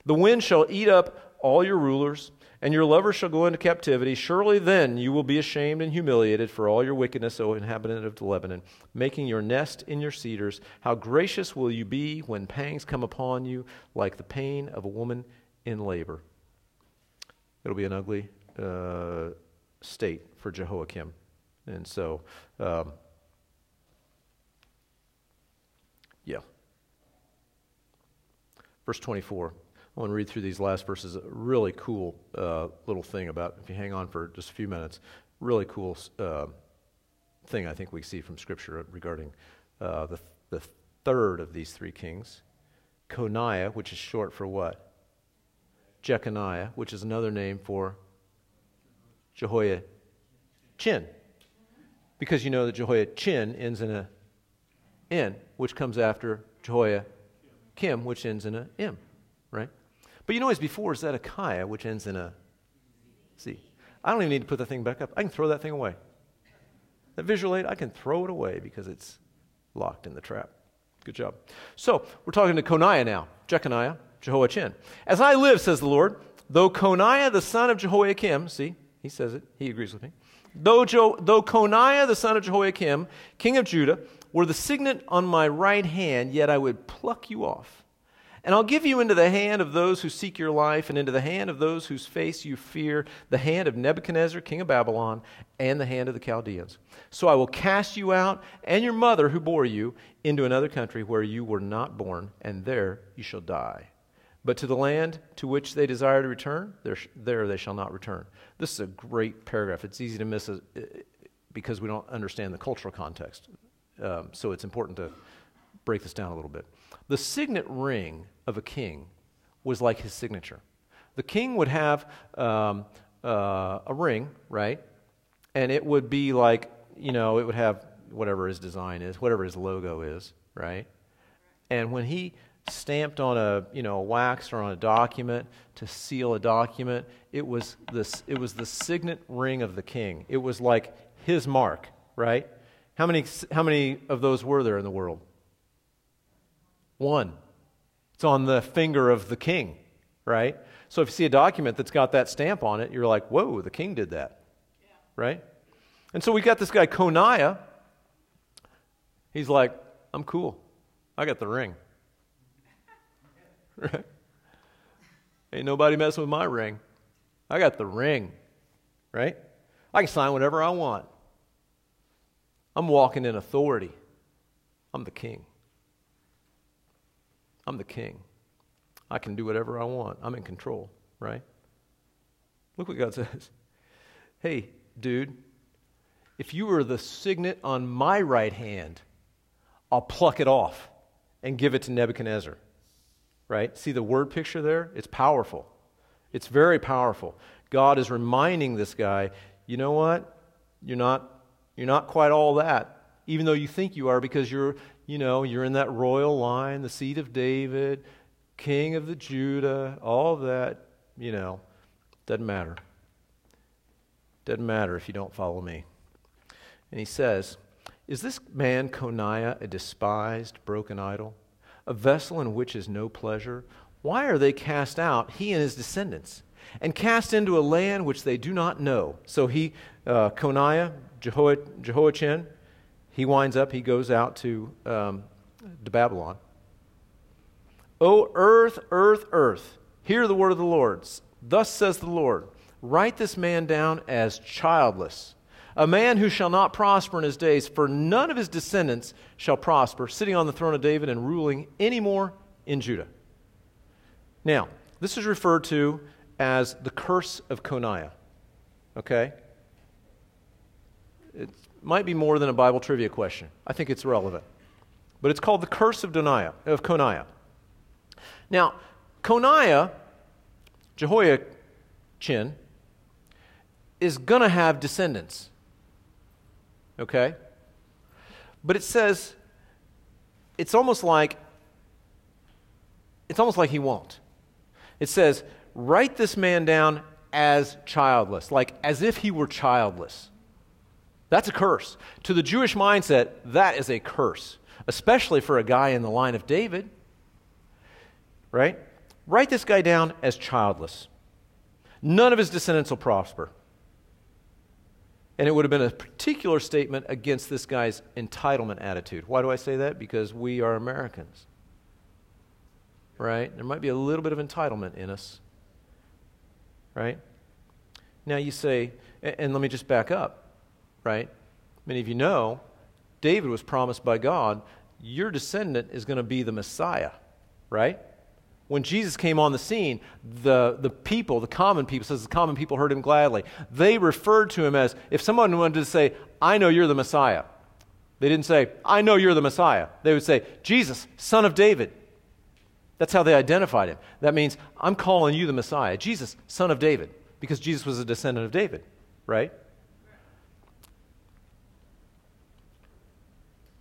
The wind shall eat up all your rulers, and your lovers shall go into captivity. Surely then you will be ashamed and humiliated for all your wickedness, O inhabitant of Lebanon, making your nest in your cedars. How gracious will you be when pangs come upon you, like the pain of a woman in labor? It'll be an ugly uh, state for Jehoiakim. And so, um, Yeah. Verse 24. I want to read through these last verses. A really cool uh, little thing about, if you hang on for just a few minutes, really cool uh, thing I think we see from Scripture regarding uh, the, the third of these three kings. Coniah, which is short for what? Jeconiah, which is another name for Jehoiachin. Because you know that Jehoiachin ends in a N, which comes after Jehoiakim, which ends in a M, right? But you know, as before Zedekiah, which ends in a Z. I don't even need to put the thing back up. I can throw that thing away. That visual aid, I can throw it away because it's locked in the trap. Good job. So, we're talking to Coniah now. Jeconiah, Jehoiachin. As I live, says the Lord, though Coniah the son of Jehoiakim, see, he says it, he agrees with me. Though, jo- though Coniah the son of Jehoiakim, king of Judah, were the signet on my right hand, yet I would pluck you off. And I'll give you into the hand of those who seek your life, and into the hand of those whose face you fear, the hand of Nebuchadnezzar, king of Babylon, and the hand of the Chaldeans. So I will cast you out, and your mother who bore you, into another country where you were not born, and there you shall die. But to the land to which they desire to return, there, there they shall not return. This is a great paragraph. It's easy to miss uh, because we don't understand the cultural context. Um, so it's important to break this down a little bit. The signet ring of a king was like his signature. The king would have um, uh, a ring, right? And it would be like, you know, it would have whatever his design is, whatever his logo is, right? And when he stamped on a, you know, a wax or on a document to seal a document, it was this it was the signet ring of the king. It was like his mark, right? How many, how many of those were there in the world? One. It's on the finger of the king, right? So if you see a document that's got that stamp on it, you're like, whoa, the king did that, yeah. right? And so we got this guy, Coniah. He's like, I'm cool. I got the ring. right? Ain't nobody messing with my ring. I got the ring, right? I can sign whatever I want. I'm walking in authority. I'm the king. I'm the king. I can do whatever I want. I'm in control, right? Look what God says. Hey, dude, if you were the signet on my right hand, I'll pluck it off and give it to Nebuchadnezzar. Right? See the word picture there? It's powerful. It's very powerful. God is reminding this guy, you know what? You're not you're not quite all that, even though you think you are because you're, you know, you're in that royal line, the seed of David, king of the Judah, all of that, you know, doesn't matter. Doesn't matter if you don't follow me. And he says, Is this man Coniah a despised, broken idol, a vessel in which is no pleasure? Why are they cast out, he and his descendants, and cast into a land which they do not know? So he, uh, Coniah, Jehoiachin, he winds up, he goes out to, um, to Babylon. O earth, earth, earth, hear the word of the Lord. Thus says the Lord Write this man down as childless, a man who shall not prosper in his days, for none of his descendants shall prosper, sitting on the throne of David and ruling any more in Judah. Now, this is referred to as the curse of Coniah. Okay? It might be more than a Bible trivia question. I think it's relevant. But it's called the curse of, Doniah, of Coniah. Now, Coniah, Jehoiachin, is going to have descendants. Okay? But it says, it's almost like, it's almost like he won't. It says, write this man down as childless, like as if he were childless. That's a curse. To the Jewish mindset, that is a curse, especially for a guy in the line of David. Right? Write this guy down as childless. None of his descendants will prosper. And it would have been a particular statement against this guy's entitlement attitude. Why do I say that? Because we are Americans. Right? There might be a little bit of entitlement in us. Right? Now you say, and let me just back up right? Many of you know David was promised by God, your descendant is going to be the Messiah, right? When Jesus came on the scene, the, the people, the common people, says the common people heard him gladly. They referred to him as, if someone wanted to say, I know you're the Messiah, they didn't say, I know you're the Messiah. They would say, Jesus, son of David. That's how they identified him. That means, I'm calling you the Messiah. Jesus, son of David, because Jesus was a descendant of David, right?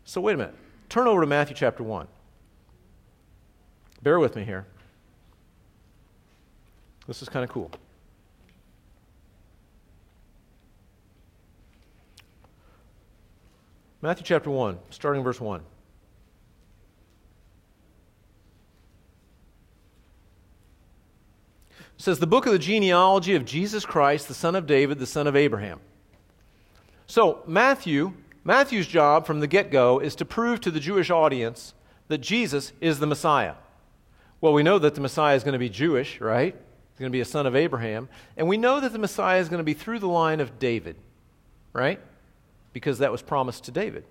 So, wait a minute. Turn over to Matthew chapter 1. Bear with me here. This is kind of cool. Matthew chapter 1, starting verse 1. Says, The book of the genealogy of Jesus Christ, the son of David, the son of Abraham. So, Matthew Matthew's job from the get go is to prove to the Jewish audience that Jesus is the Messiah. Well, we know that the Messiah is going to be Jewish, right? He's going to be a son of Abraham. And we know that the Messiah is going to be through the line of David, right? Because that was promised to David.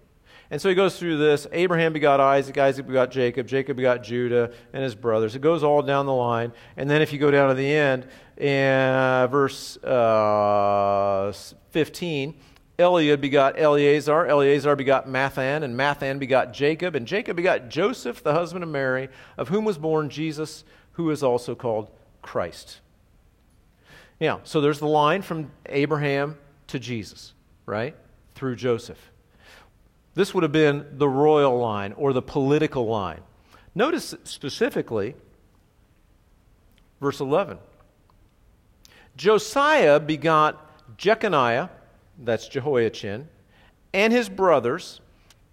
And so he goes through this. Abraham begot Isaac, Isaac begot Jacob, Jacob begot Judah and his brothers. It goes all down the line. And then if you go down to the end, in verse uh, 15, Eliud begot Eleazar, Eleazar begot Matthan, and Matthan begot Jacob, and Jacob begot Joseph, the husband of Mary, of whom was born Jesus, who is also called Christ. Now, so there's the line from Abraham to Jesus, right? Through Joseph. This would have been the royal line or the political line. Notice specifically verse 11. Josiah begot Jeconiah, that's Jehoiachin, and his brothers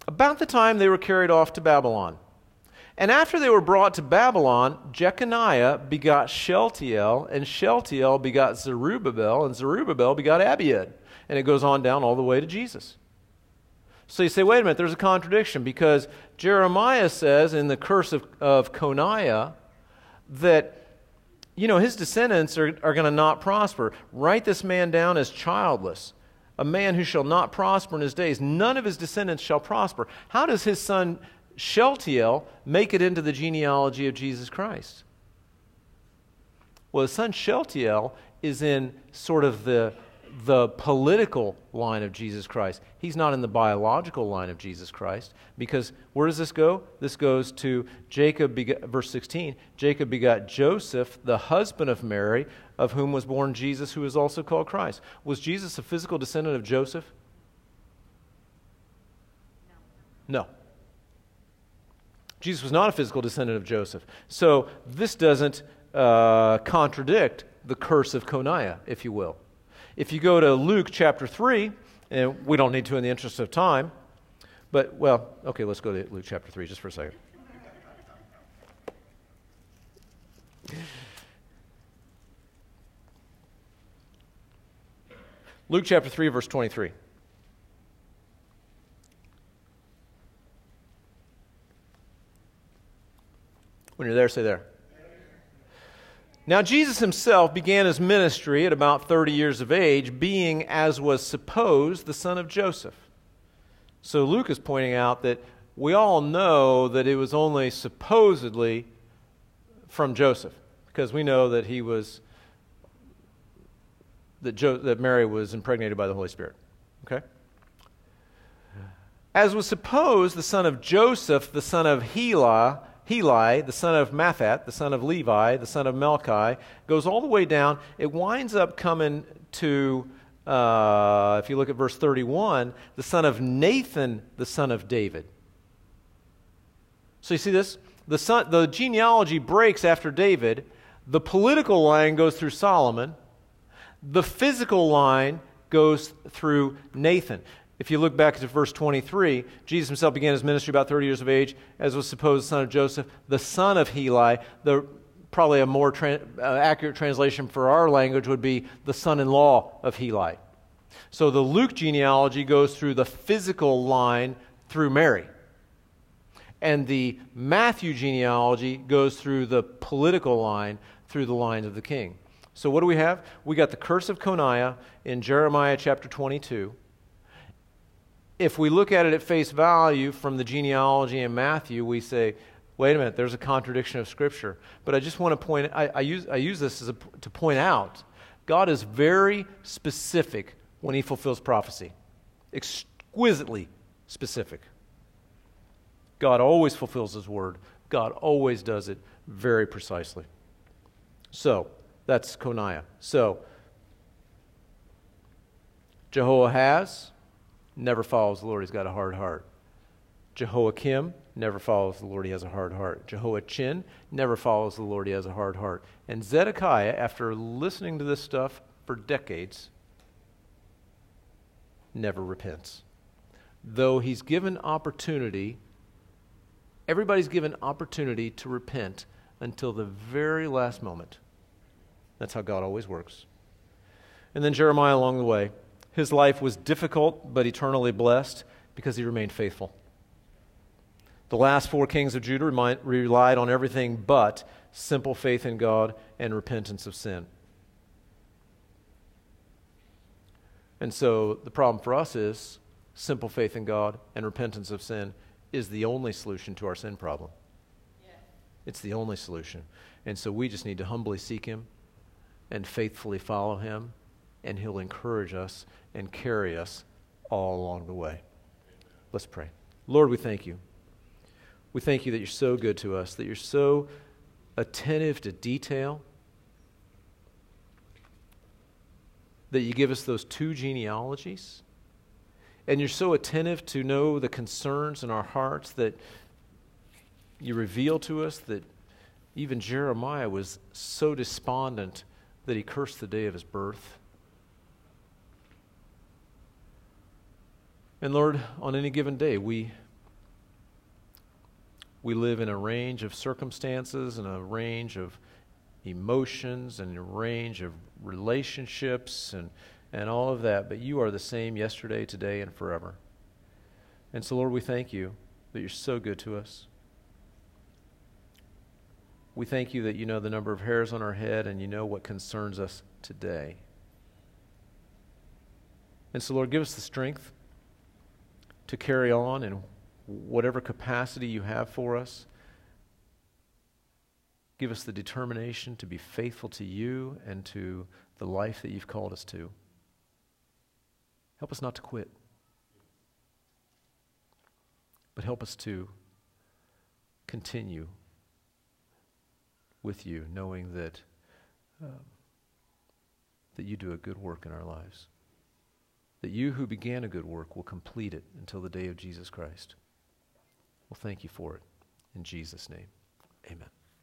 about the time they were carried off to Babylon. And after they were brought to Babylon, Jeconiah begot Shealtiel, and Shealtiel begot Zerubbabel, and Zerubbabel begot Abiud. And it goes on down all the way to Jesus. So you say, wait a minute, there's a contradiction because Jeremiah says in the curse of, of Coniah that, you know, his descendants are, are going to not prosper. Write this man down as childless, a man who shall not prosper in his days. None of his descendants shall prosper. How does his son Shealtiel make it into the genealogy of Jesus Christ? Well, his son Shealtiel is in sort of the the political line of Jesus Christ. He's not in the biological line of Jesus Christ because where does this go? This goes to Jacob, begot, verse 16. Jacob begot Joseph, the husband of Mary, of whom was born Jesus, who is also called Christ. Was Jesus a physical descendant of Joseph? No. Jesus was not a physical descendant of Joseph. So this doesn't uh, contradict the curse of Coniah, if you will. If you go to Luke chapter 3, and we don't need to in the interest of time, but, well, okay, let's go to Luke chapter 3 just for a second. Luke chapter 3, verse 23. When you're there, say there. Now, Jesus himself began his ministry at about 30 years of age, being, as was supposed, the son of Joseph. So Luke is pointing out that we all know that it was only supposedly from Joseph, because we know that he was, that, jo- that Mary was impregnated by the Holy Spirit. Okay? As was supposed, the son of Joseph, the son of Heli, Heli, the son of Matthat, the son of Levi, the son of Melchi, goes all the way down. It winds up coming to, uh, if you look at verse 31, the son of Nathan, the son of David. So you see this? The, son, the genealogy breaks after David. The political line goes through Solomon. The physical line goes through Nathan. If you look back to verse 23, Jesus himself began his ministry about 30 years of age, as was supposed the son of Joseph, the son of Heli. The, probably a more tra- uh, accurate translation for our language would be the son in law of Heli. So the Luke genealogy goes through the physical line through Mary. And the Matthew genealogy goes through the political line through the lines of the king. So what do we have? We got the curse of Coniah in Jeremiah chapter 22 if we look at it at face value from the genealogy in Matthew, we say, wait a minute, there's a contradiction of Scripture. But I just want to point, I, I use, I use this a, to point out God is very specific when He fulfills prophecy, exquisitely specific. God always fulfills His word, God always does it very precisely. So, that's Coniah. So, Jehoahaz never follows the Lord. He's got a hard heart. Jehoiakim never follows the Lord. He has a hard heart. Jehoiachin never follows the Lord. He has a hard heart. And Zedekiah, after listening to this stuff for decades, never repents. Though he's given opportunity, everybody's given opportunity to repent until the very last moment. That's how God always works. And then Jeremiah along the way. His life was difficult but eternally blessed because he remained faithful. The last four kings of Judah relied on everything but simple faith in God and repentance of sin. And so the problem for us is simple faith in God and repentance of sin is the only solution to our sin problem. It's the only solution. And so we just need to humbly seek Him and faithfully follow Him, and He'll encourage us and carry us all along the way. Let's pray. Lord, we thank you. We thank you that you're so good to us, that you're so attentive to detail, that you give us those two genealogies, and you're so attentive to know the concerns in our hearts that you reveal to us that even Jeremiah was so despondent that he cursed the day of his birth. And Lord, on any given day, we, We live in a range of circumstances and a range of emotions and a range of relationships and, and all of that, but you are the same yesterday, today, and forever. And so, Lord, we thank you that you're so good to us. We thank you that you know the number of hairs on our head and you know what concerns us today. And so, Lord, give us the strength to carry on in whatever capacity you have for us. Give us the determination to be faithful to you and to the life that you've called us to. Help us not to quit, but help us to continue with you, knowing that, um, that you do a good work in our lives. That you who began a good work will complete it until the day of Jesus Christ. Well, thank you for it. In Jesus' name, amen.